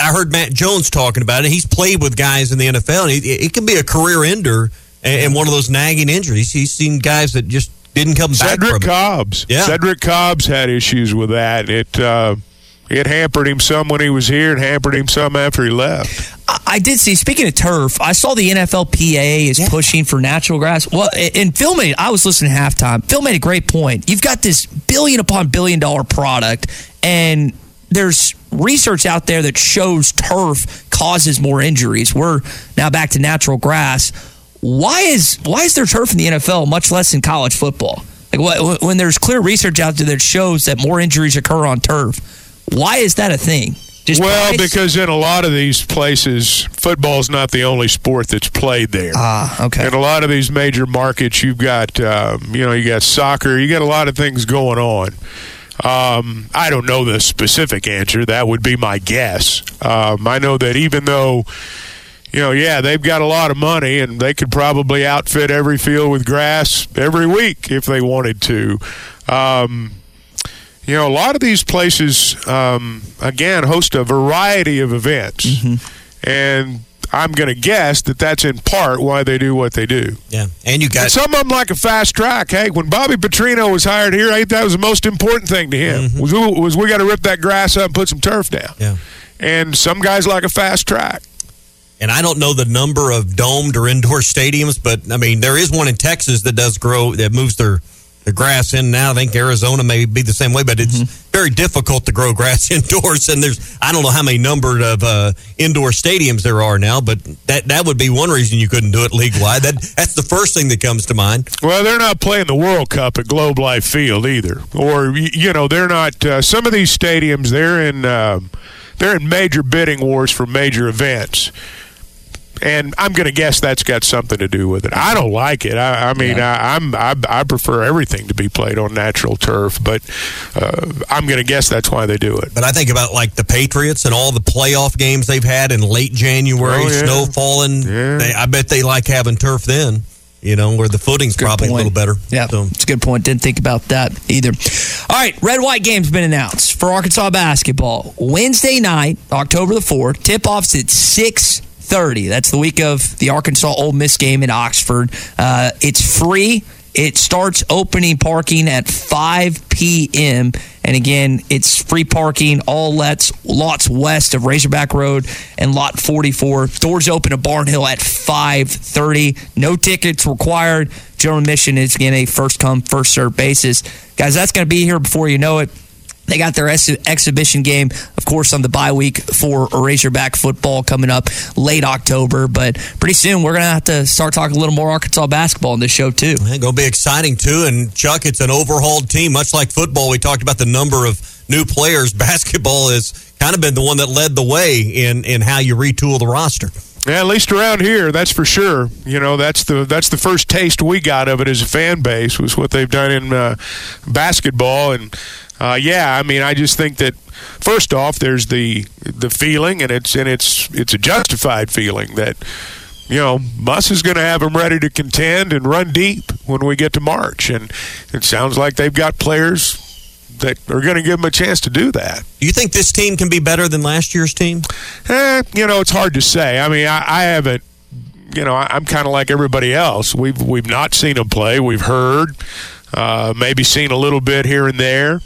I heard Matt Jones talking about it. He's played with guys in the NFL, and it, it can be a career ender and, and one of those nagging injuries. He's seen guys that just didn't come back Cedric from. Cobbs. Yeah. Cedric Cobbs had issues with that. It uh, it hampered him some when he was here, and hampered him some after he left. I- I did see. Speaking of turf, I saw the NFLPA is pushing for natural grass. Well, and Phil made. I was listening to halftime. Phil made a great point. You've got this billion upon billion dollar product, and there's research out there that shows turf causes more injuries. We're now back to natural grass. Why is why is there turf in the NFL much less in college football? Like what, when there's clear research out there that shows that more injuries occur on turf. Why is that a thing? Just well, price? because in a lot of these places, football's not the only sport that's played there. Ah, okay. In a lot of these major markets, you've got um, you know you got soccer, you got a lot of things going on. Um, I don't know the specific answer. That would be my guess. Um, I know that even though you know, yeah, they've got a lot of money and they could probably outfit every field with grass every week if they wanted to. Um, you know, a lot of these places, um, again, host a variety of events. And I'm going to guess that that's in part why they do what they do. Yeah, and you got And some of them like a fast track. Hey, when Bobby Petrino was hired here, I think that was the most important thing to him was, was we got to rip that grass up and put some turf down. Yeah. And some guys like a fast track. And I don't know the number of domed or indoor stadiums, but I mean there is one in Texas that does grow that moves their their grass in now. I think Arizona may be the same way, but it's very difficult to grow [laughs] grass indoors. And there's I don't know how many number of uh, indoor stadiums there are now, but that that would be one reason you couldn't do it league wide. That that's the first thing that comes to mind. Well, they're not playing the World Cup at Globe Life Field either, or you know, they're not. Uh, some of these stadiums, they're in um, they're in major bidding wars for major events, and I'm going to guess that's got something to do with it. I don't like it. I, I mean, I, I'm I, I prefer everything to be played on natural turf, but uh, I'm going to guess that's why they do it. But I think about like the Patriots and all the playoff games they've had in late January, Oh, yeah. snow falling. They, I bet they like having turf then. You know, where the footing's probably a little better. Yeah, so. it's a good point. Didn't think about that either. All right, red white game's been announced for Arkansas basketball. Wednesday night, October the fourth. Tip offs at six thirty. That's the week of the Arkansas Ole Miss game in Oxford. Uh, it's free. It starts opening parking at 5 p.m. And again, it's free parking all lots, lots west of Razorback Road and lot 44. Doors open at Barnhill at 5:30. No tickets required. General admission is again a first come first served basis. Guys, that's going to be here before you know it. They got their ex- exhibition game, of course, on the bye week for Razorback football coming up late October. But pretty soon, we're going to have to start talking a little more Arkansas basketball in this show, too. It's going to be exciting too. And Chuck, it's an overhauled team, much like football. We talked about the number of new players. [laughs] Basketball has kind of been the one that led the way in in how you retool the roster. Yeah, at least around here, that's for sure. You know, that's the that's the first taste we got of it as a fan base was what they've done in uh, basketball, and uh, yeah, I mean, I just think that first off, there's the the feeling, and it's and it's it's a justified feeling that you know Muss is going to have them ready to contend and run deep when we get to March, and it sounds like they've got players that are going to give them a chance to do that. Do you think this team can be better than last year's team? Eh, you know, it's hard to say. I mean, I, I haven't. You know, I, I'm kind of like everybody else. We've we've not seen them play. We've heard, uh, maybe seen a little bit here and there,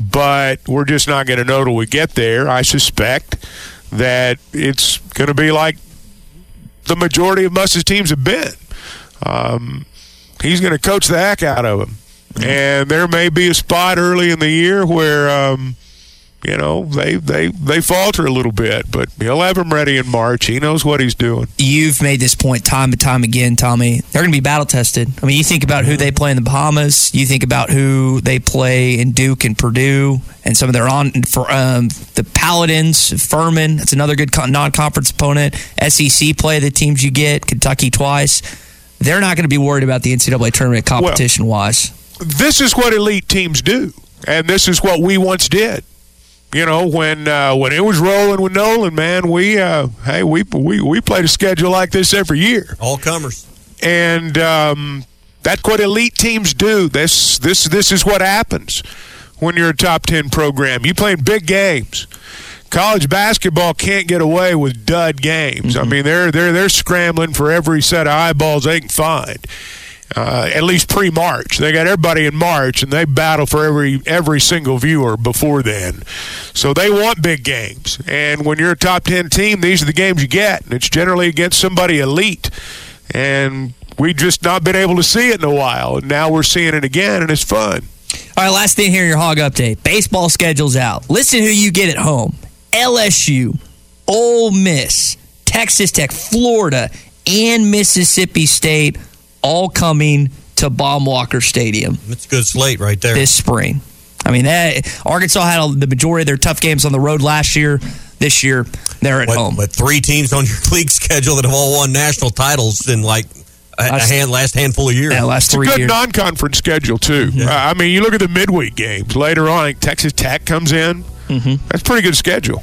but we're just not going to know till we get there. I suspect that it's going to be like the majority of Muss's teams have been. Um, he's going to coach the heck out of them, and there may be a spot early in the year where. Um, you know they they they falter a little bit, but he'll have them ready in March. He knows what he's doing. You've made this point time and time again, Tommy. They're going to be battle tested. I mean, you think about who they play in the Bahamas. You think about who they play in Duke and Purdue, and some of their on for um, the Paladins, Furman. That's another good non-conference opponent. SEC play the teams you get. Kentucky twice. They're not going to be worried about the NCAA tournament competition wise. This is what elite teams do, and this is what we once did. You know, when uh, when it was rolling with Nolan, man, we uh, hey we we we played a schedule like this every year. All comers. and um, that's what elite teams do. This this this is what happens when you're a top ten program. You playing big games. College basketball can't get away with dud games. I mean, they're they're they're scrambling for every set of eyeballs they can find. Uh, at least pre-March, they got everybody in March, and they battle for every every single viewer before then. So they want big games, and when you're a top ten team, these are the games you get, and it's generally against somebody elite and we've just not been able to see it in a while. And now we're seeing it again, and it's fun. All right, last thing here your hog update. Baseball schedule's out. Listen who you get at home. LSU, Ole Miss, Texas Tech, Florida, and Mississippi State all coming to Baum Walker Stadium It's a good slate right there. this spring. I mean, that Arkansas had a, the majority of their tough games on the road last year. This year, they're at What- home. But three teams on your [laughs] league schedule that have all won national titles in like a, a Last- hand, last handful of years. Yeah, last It's a good years. non-conference schedule too. Uh, I mean, you look at the midweek games later on. Texas Tech comes in. Mm-hmm. That's a pretty good schedule.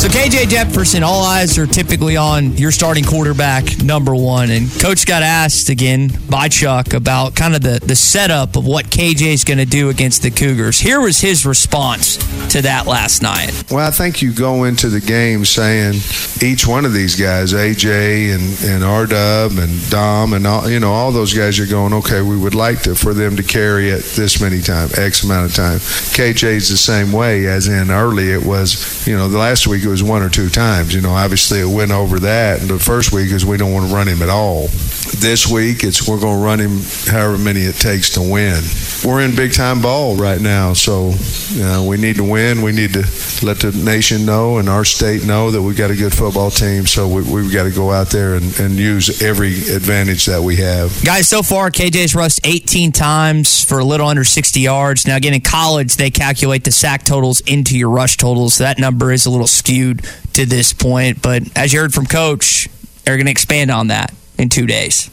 So KJ Jefferson, all eyes are typically on your starting quarterback, number one. And coach got asked again by Chuck about kind of the, the setup of what KJ is going to do against the Cougars. Here was his response to that last night. Well, I think you go into the game saying each one of these guys, AJ and, and R Dub and Dom and all you know, all those guys you're going, okay, we would like to for them to carry it this many times, X amount of time. KJ's the same way, as in early it was, you know, the last week it was one or two times. You know, obviously it went over that. And the first week is we don't want to run him at all. This week it's we're going to run him however many it takes to win. We're in big time ball right now, so you know, we need to win. We need to let the nation know and our state know that we've got a good football team. So we, we've got to go out there and, and use every advantage that we have. Guys, so far, KJ's rushed 18 times for a little under 60 yards. Now, again, in college, they calculate the sack totals into your rush totals. So that number is a little skewed to this point. But as you heard from Coach, they're going to expand on that in two days.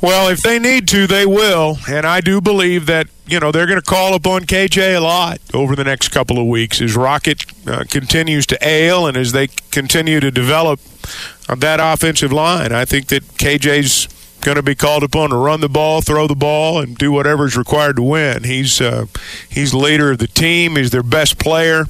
Well, if they need to, they will. And I do believe that, you know, they're going to call upon KJ a lot over the next couple of weeks as Rocket uh, continues to ail and as they continue to develop uh, that offensive line. I think that KJ's going to be called upon to run the ball, throw the ball, and do whatever is required to win. He's uh, he's leader of the team. He's their best player,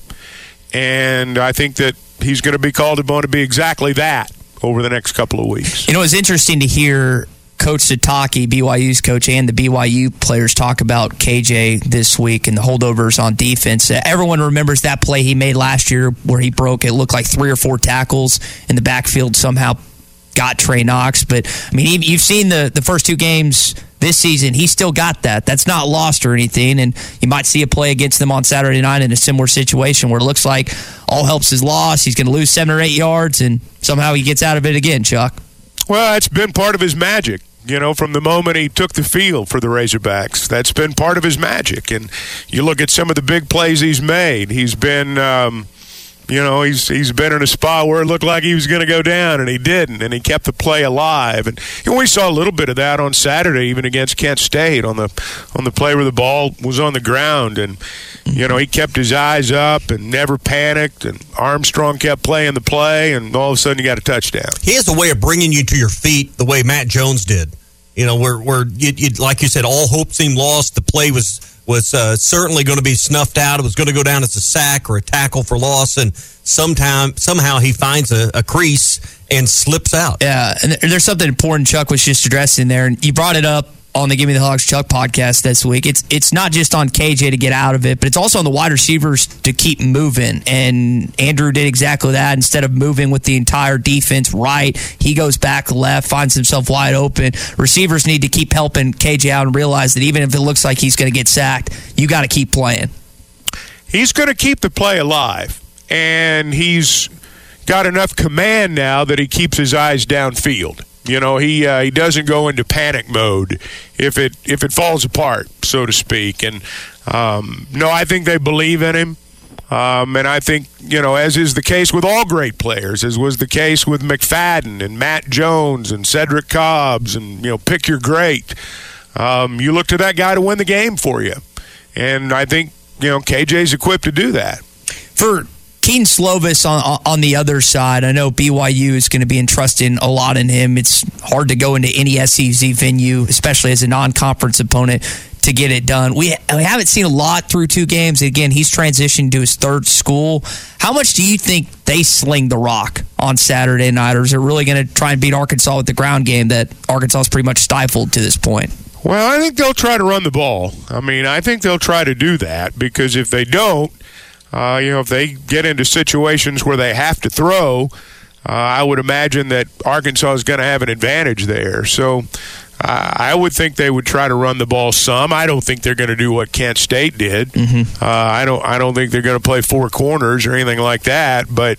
and I think that he's going to be called upon to be exactly that over the next couple of weeks. You know, it's interesting to hear Coach Sitake, BYU's coach, and the BYU players talk about KJ this week and the holdovers on defense. Uh, everyone remembers that play he made last year where he broke, it looked like three or four tackles in the backfield, somehow got Trey Knox. But, I mean, you've seen the, the first two games this season. He still got that. That's not lost or anything. And you might see a play against them on Saturday night in a similar situation where it looks like all helps is lost. He's going to lose seven or eight yards, and somehow he gets out of it again, Chuck. Well, it's been part of his magic you know, from the moment he took the field for the Razorbacks. That's been part of his magic. And you look at some of the big plays he's made. He's been, um, you know, he's he's been in a spot where it looked like he was going to go down, and he didn't, and he kept the play alive. And you know, we saw a little bit of that on Saturday, even against Kent State, on the on the play where the ball was on the ground, and you know, he kept his eyes up and never panicked, and Armstrong kept playing the play, and all of a sudden you got a touchdown. He has a way of bringing you to your feet the way Matt Jones did. You know, where where you, you, like you said, all hope seemed lost. The play was was uh, certainly going to be snuffed out. It was going to go down as a sack or a tackle for loss, and sometime somehow he finds a, a crease and slips out. Yeah, and there's something important Chuck was just addressing there, and you brought it up on the Give Me the Hogs Chuck podcast this week. It's it's not just on KJ to get out of it, but it's also on the wide receivers to keep moving. And Andrew did exactly that. Instead of moving with the entire defense right, he goes back left, finds himself wide open. Receivers need to keep helping KJ out and realize that even if it looks like he's going to get sacked, you got to keep playing. He's going to keep the play alive, and he's got enough command now that he keeps his eyes downfield. You know, he uh, he doesn't go into panic mode if it if it falls apart, so to speak. And um, no, I think they believe in him. Um, and I think, you know, as is the case with all great players, as was the case with McFadden and Matt Jones and Cedric Cobbs and, you know, pick your great. Um, you look to that guy to win the game for you. And I think, you know, KJ's equipped to do that. For Kedon Slovis on on the other side. I know BYU is going to be entrusting a lot in him. It's hard to go into any SEC venue, especially as a non-conference opponent, to get it done. We, we haven't seen a lot through two games. Again, he's transitioned to his third school. How much do you think they sling the rock on Saturday night, or is it really going to try and beat Arkansas with the ground game that Arkansas is pretty much stifled to this point? Well, I think they'll try to run the ball. I mean, I think they'll try to do that because if they don't, uh, you know, if they get into situations where they have to throw, uh, I would imagine that Arkansas is going to have an advantage there. So uh, I would think they would try to run the ball some. I don't think they're going to do what Kent State did. Mm-hmm. Uh, I don't. I don't think they're going to play four corners or anything like that. But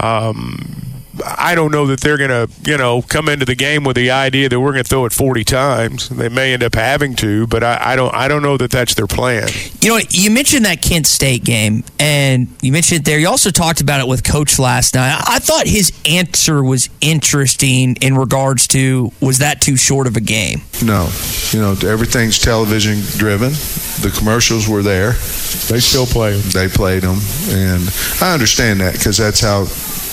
um, I don't know that they're going to, you know, come into the game with the idea that we're going to throw it 40 times. They may end up having to, but I, I don't. I don't know that that's their plan. You know, you mentioned that Kent State game, and you mentioned it there. You also talked about it with Coach last night. I thought his answer was interesting in regards to was that too short of a game? No, you know everything's television driven. The commercials were there. They still play them. They played them, and I understand that because that's how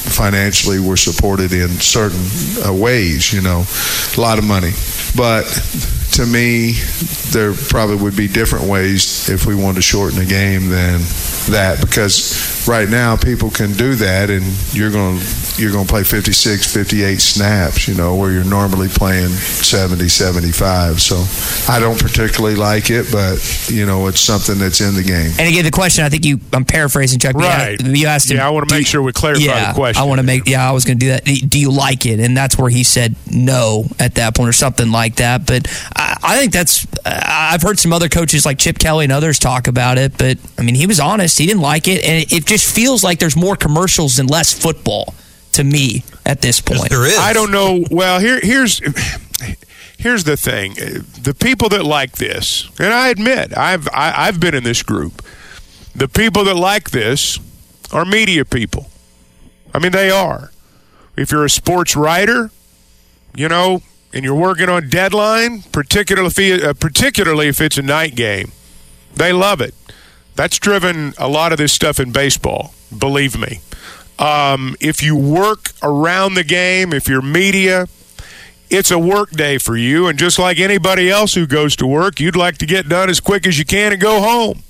financially we're supported in certain uh, ways. You know, a lot of money, but to me, there probably would be different ways if we wanted to shorten the game than that because right now people can do that and you're going to you're going to play 56 58 snaps you know where you're normally playing 70 75 so I don't particularly like it but you know it's something that's in the game And again, the question I think you I'm paraphrasing Chuck. Right. You you asked him. Yeah, I wanna make you- sure we clarify yeah, the question. I want to make. Yeah, I was going to do that. Do you like it? And that's where he said no at that point or something like that. But I, I think that's. Uh, I've heard some other coaches like Chip Kelly and others talk about it. But I mean, he was honest. He didn't like it, and it just feels like there's more commercials and less football to me at this point. There is. I don't know. Well, here, here's here's the thing: the people that like this, and I admit, I've I, I've been in this group. The people that like this are media people. I mean, they are. If you're a sports writer, you know, and you're working on deadline, particularly if, uh, particularly if it's a night game, they love it. That's driven a lot of this stuff in baseball. Believe me. Um, if you work around the game, if you're media, it's a work day for you. And just like anybody else who goes to work, you'd like to get done as quick as you can and go home.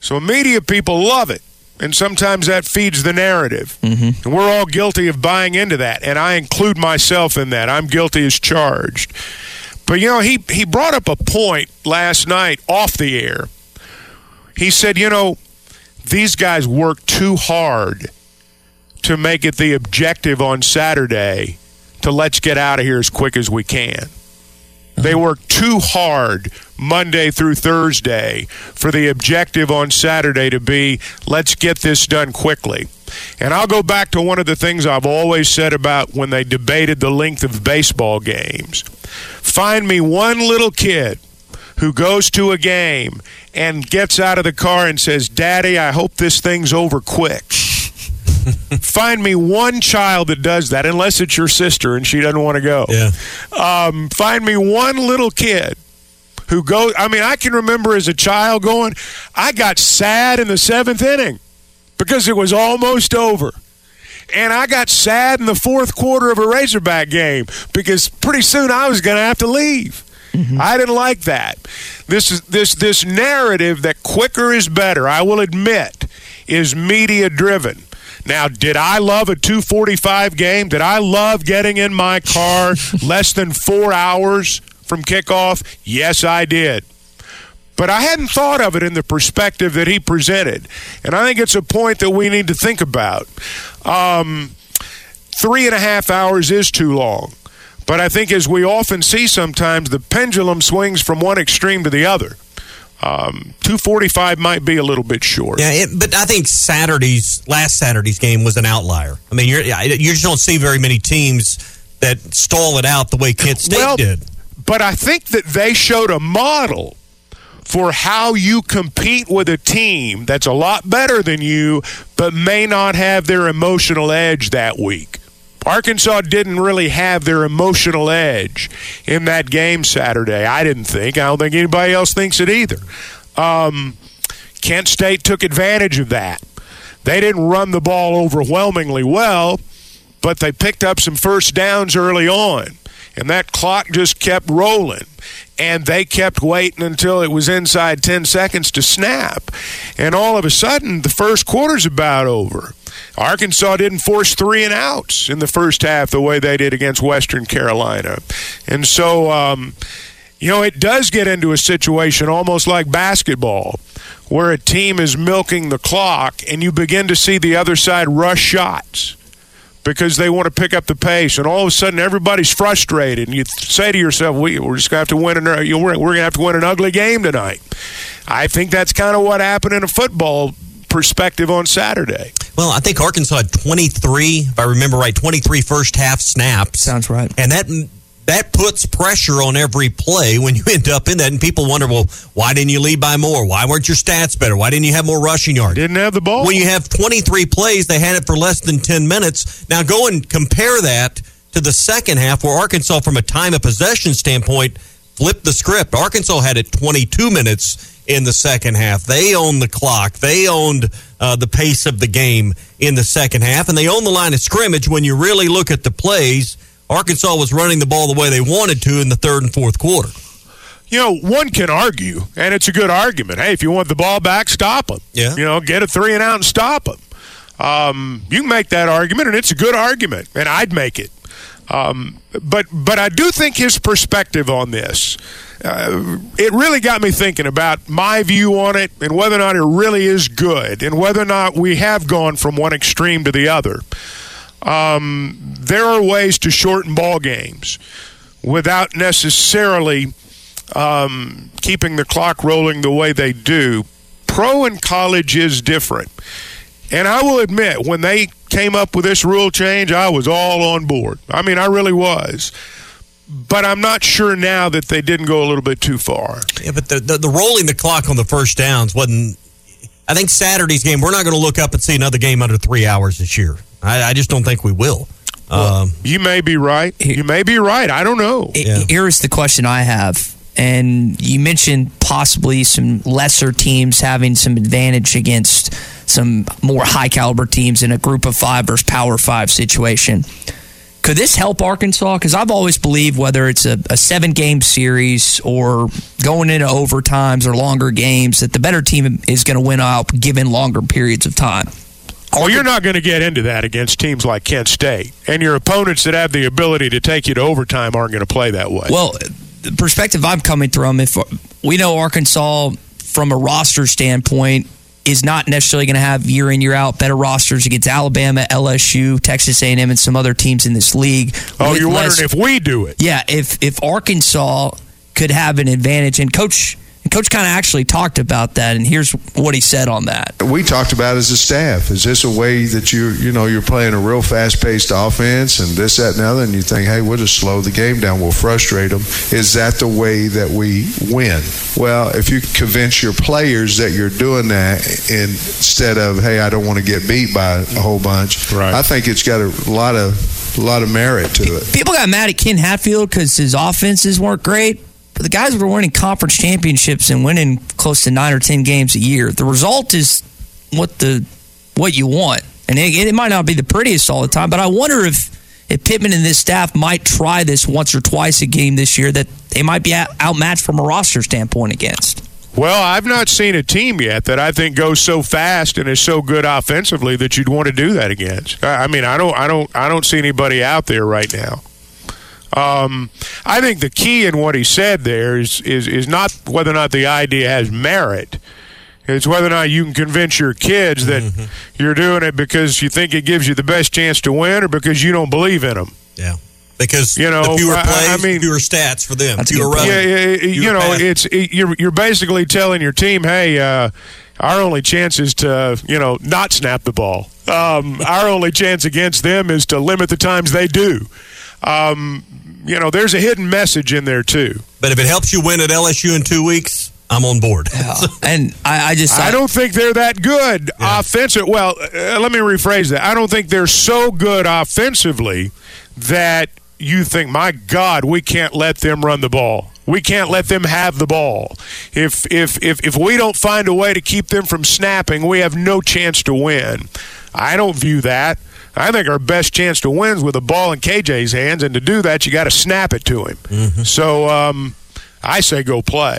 So media people love it. And sometimes that feeds the narrative. Mm-hmm. And we're all guilty of buying into that. And I include myself in that. I'm guilty as charged. But, you know, he, he brought up a point last night off the air. He said, you know, these guys work too hard to make it the objective on Saturday to let's get out of here as quick as we can. They uh-huh. work too hard Monday through Thursday for the objective on Saturday to be let's get this done quickly. And I'll go back to one of the things I've always said about when they debated the length of baseball games. Find me one little kid who goes to a game and gets out of the car and says, Daddy, I hope this thing's over quick. [laughs] Find me one child that does that, unless it's your sister and she doesn't want to go. Yeah. Um, find me one little kid who goes. I mean, I can remember as a child going, I got sad in the seventh inning because it was almost over. And I got sad in the fourth quarter of a Razorback game because pretty soon I was going to have to leave. Mm-hmm. I didn't like that. This is this this narrative that quicker is better. I will admit is media driven. Now, did I love a 245 game? Did I love getting in my car [laughs] less than four hours from kickoff? Yes, I did. But I hadn't thought of it in the perspective that he presented. And I think it's a point that we need to think about. Um, three and a half hours is too long. But I think, as we often see sometimes, the pendulum swings from one extreme to the other. Um, 245 might be a little bit short. Yeah, it, but I think Saturday's last Saturday's game was an outlier. I mean, you're, you just don't see very many teams that stall it out the way Kent State Well, did. But I think that they showed a model for how you compete with a team that's a lot better than you, but may not have their emotional edge that week. Arkansas didn't really have their emotional edge in that game Saturday. I didn't think. I don't think anybody else thinks it either. Um, Kent State took advantage of that. They didn't run the ball overwhelmingly well, but they picked up some first downs early on. And that clock just kept rolling. And they kept waiting until it was inside 10 seconds to snap. And all of a sudden, the first quarter's about over. Arkansas didn't force three and outs in the first half the way they did against Western Carolina. And so, um, you know, it does get into a situation almost like basketball where a team is milking the clock and you begin to see the other side rush shots because they want to pick up the pace, and all of a sudden everybody's frustrated, and you say to yourself, we, "We're just going to have to win. An, we're, we're going to have to win an ugly game tonight." I think that's kind of what happened in a football perspective on Saturday. Well, I think Arkansas had 23, if I remember right, 23 first half snaps. Sounds right. And that that puts pressure on every play when you [laughs] end up in that. And people wonder, well, why didn't you lead by more? Why weren't your stats better? Why didn't you have more rushing yards? Didn't have the ball. When you have 23 plays, they had it for less than 10 minutes. Now go and compare that to the second half where Arkansas, from a time of possession standpoint, flipped the script. Arkansas had it 22 minutes in the second half. They owned the clock. They owned uh, the pace of the game in the second half, and they owned the line of scrimmage. When you really look at the plays, Arkansas was running the ball the way they wanted to in the third and fourth quarter. You know, one can argue, and it's a good argument. Hey, if you want the ball back, stop them. Yeah. You know, get a three and out and stop them. Um, you can make that argument, and it's a good argument, and I'd make it. Um, but but I do think his perspective on this, uh, it really got me thinking about my view on it and whether or not it really is good, and whether or not we have gone from one extreme to the other. Um, there are ways to shorten ball games without necessarily um, keeping the clock rolling the way they do. Pro and college is different. And I will admit, when they came up with this rule change, I was all on board. I mean, I really was. But I'm not sure now that they didn't go a little bit too far. Yeah, but the, the, the rolling the clock on the first downs wasn't. I think Saturday's game, we're not going to look up and see another game under three hours this year. I, I just don't think we will. Well, Um, you may be right. You may be right. I don't know. I- Here's the question I have. And you mentioned possibly some lesser teams having some advantage against some more high caliber teams in a group of five versus power five situation. Could this help Arkansas? Because I've always believed whether it's a, a seven game series or going into overtimes or longer games, that the better team is going to win out given longer periods of time. Well, you're not going to get into that against teams like Kent State. And your opponents that have the ability to take you to overtime aren't going to play that way. Well, the perspective I'm coming from, if we know Arkansas from a roster standpoint is not necessarily going to have year in year out better rosters against Alabama, LSU, Texas A&M, and some other teams in this league. oh, you're less- wondering if we do it. yeah, if if Arkansas could have an advantage, and coach coach kind of actually talked about that, and here's what he said on that. we talked about as a staff. Is this a way that you you know you're playing a real fast paced offense and this that and the other, and you think, hey, we'll just slow the game down, we'll frustrate them. Is that the way that we win? Well, if you convince your players that you're doing that instead of hey, I don't want to get beat by a whole bunch, Right. I think it's got a lot of a lot of merit to it. People got mad at Ken Hatfield because his offenses weren't great. But the guys were winning conference championships and winning close to nine or ten games a year. The result is what the what you want, and it, it might not be the prettiest all the time. But I wonder if if Pittman and this staff might try this once or twice a game this year, that they might be outmatched from a roster standpoint against. Well, I've not seen a team yet that I think goes so fast and is so good offensively that you'd want to do that against. I mean, I don't, I don't, I don't see anybody out there right now. Um, I think the key in what he said there is, is is not whether or not the idea has merit. It's whether or not you can convince your kids that you're doing it because you think it gives you the best chance to win, or because you don't believe in them. yeah. Because You know, the fewer I- I plays, mean- fewer stats for them. That's a fewer good point. rushing. Yeah, yeah, yeah, you know, pass- it's it, you're you're basically telling your team, hey, uh, our only chance is to you know not snap the ball. Um, our only chance against them is to limit the times they do. Um, you know, there's a hidden message in there too. But if it helps you win at LSU in two weeks, I'm on board. [laughs] And I, I just I don't think they're that good offensive. Well, uh, let me rephrase that. I don't think they're so good offensively that you think, my God, we can't let them run the ball. We can't let them have the ball. If if if if we don't find a way to keep them from snapping, we have no chance to win. I don't view that. I think our best chance to win is with the ball in KJ's hands, and to do that, you got to snap it to him. So um, I say go play.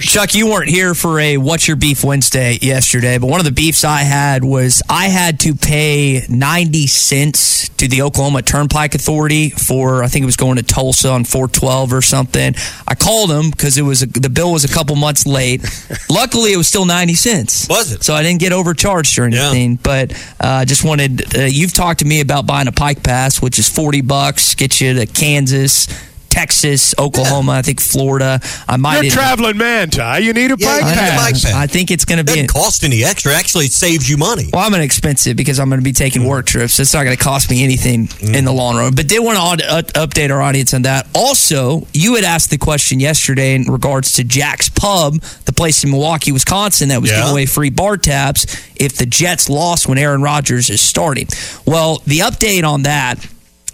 Chuck, you weren't here for a What's Your Beef Wednesday yesterday, but one of the beefs I had was I had to pay 90 cents to the Oklahoma Turnpike Authority for, I think it was going to Tulsa on 412 or something. I called them because it was a, the bill was a couple months late. [laughs] Luckily, it was still 90 cents. Was it? So I didn't get overcharged or anything, but uh, just wanted, uh, you've talked to me about buying a Pike Pass, which is 40 bucks, get you to Kansas. Texas, Oklahoma, I think Florida. I might You're traveling man, Ty. You need a Yeah, Pike you pass. pass. I think it's going to be. Doesn't cost any extra. Actually, it saves you money. Well, I'm going to expense it because I'm going to be taking work trips. It's not going to cost me anything in the long run. But did want to uh, update our audience on that. Also, you had asked the question yesterday in regards to Jack's Pub, the place in Milwaukee, Wisconsin, that was Yeah. giving away free bar tabs if the Jets lost when Aaron Rodgers is starting. Well, the update on that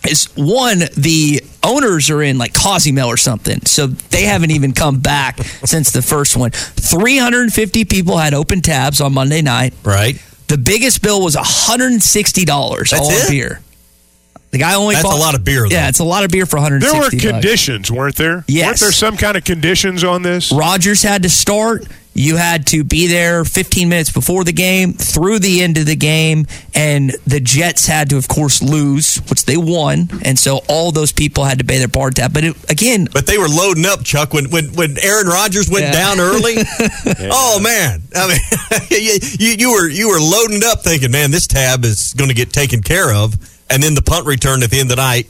is one, the owners are in like Cozumel or something. So they haven't even come back since the first one. 350 people had open tabs on Monday night. Right. The biggest bill was $160 all That's it? beer. The guy only That's bought- a lot of beer, though. Yeah, it's a lot of beer for 160 There were bucks. conditions, weren't there? Yes. Weren't there some kind of conditions on this? Rodgers had to start. You had to be there 15 minutes before the game, through the end of the game, and the Jets had to, of course, lose, which they won, and so all those people had to pay their bar tab. But it, again, But they were loading up, Chuck, when when, when Aaron Rodgers went Yeah. down early. [laughs] Oh man, I mean, [laughs] you, you you were you were loading up, thinking, man, this tab is going to get taken care of, and then the punt return at the end of the night.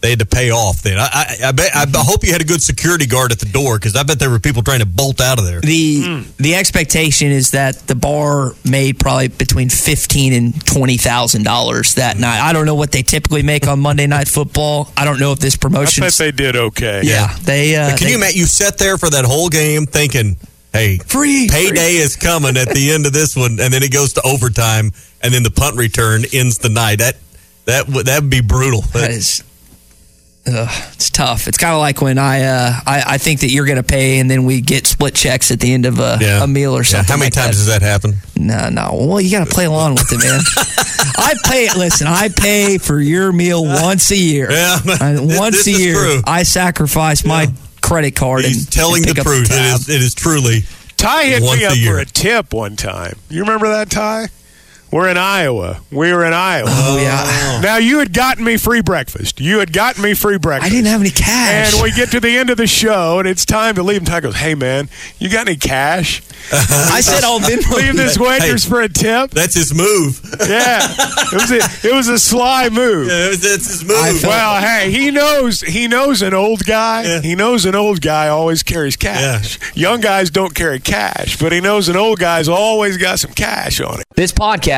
They had to pay off. Then I, I, I, bet, I hope you had a good security guard at the door because I bet there were people trying to bolt out of there. the the expectation is that the bar made probably between fifteen and twenty thousand dollars that night. I don't know what they typically make on Monday Night Football. I don't know if this promotion. I bet they did okay. yeah, they. Uh, can they- you Matt? You sat there for that whole game thinking, "Hey, Free, payday is coming at the end of this one," and then it goes to overtime, and then the punt return ends the night. That that would that would be brutal. That is, ugh, it's tough. It's kind of like when I, uh, I I think that you're going to pay, and then we get split checks at the end of a, Yeah. a meal or Yeah, something. How many like times does that happen? No, no. Well, you got to play along with it, man. [laughs] I pay. It listen, I pay for your meal once a year. [laughs] Yeah, I- once this a year, true. I sacrifice my credit card. He's and, telling and the up truth. tab. it is it is truly. Ty hit Once me up year. for a tip one time. You remember that, Ty? We're in Iowa. We were in Iowa. Oh yeah. Now you had gotten me free breakfast. You had gotten me free breakfast. I didn't have any cash. And we get to the end of the show, and it's time to leave. And Ty goes, "Hey man, you got any cash? Uh-huh. I said I'll oh, [laughs] Venmo Leave this waitress Hey. for a tip." That's his move. Yeah, it was a, it was a sly move. Yeah, that's his move. I felt- Well, hey, he knows he knows an old guy. Yeah. He knows an old guy always carries cash. Young guys don't carry cash, but he knows an old guy's always got some cash on it. This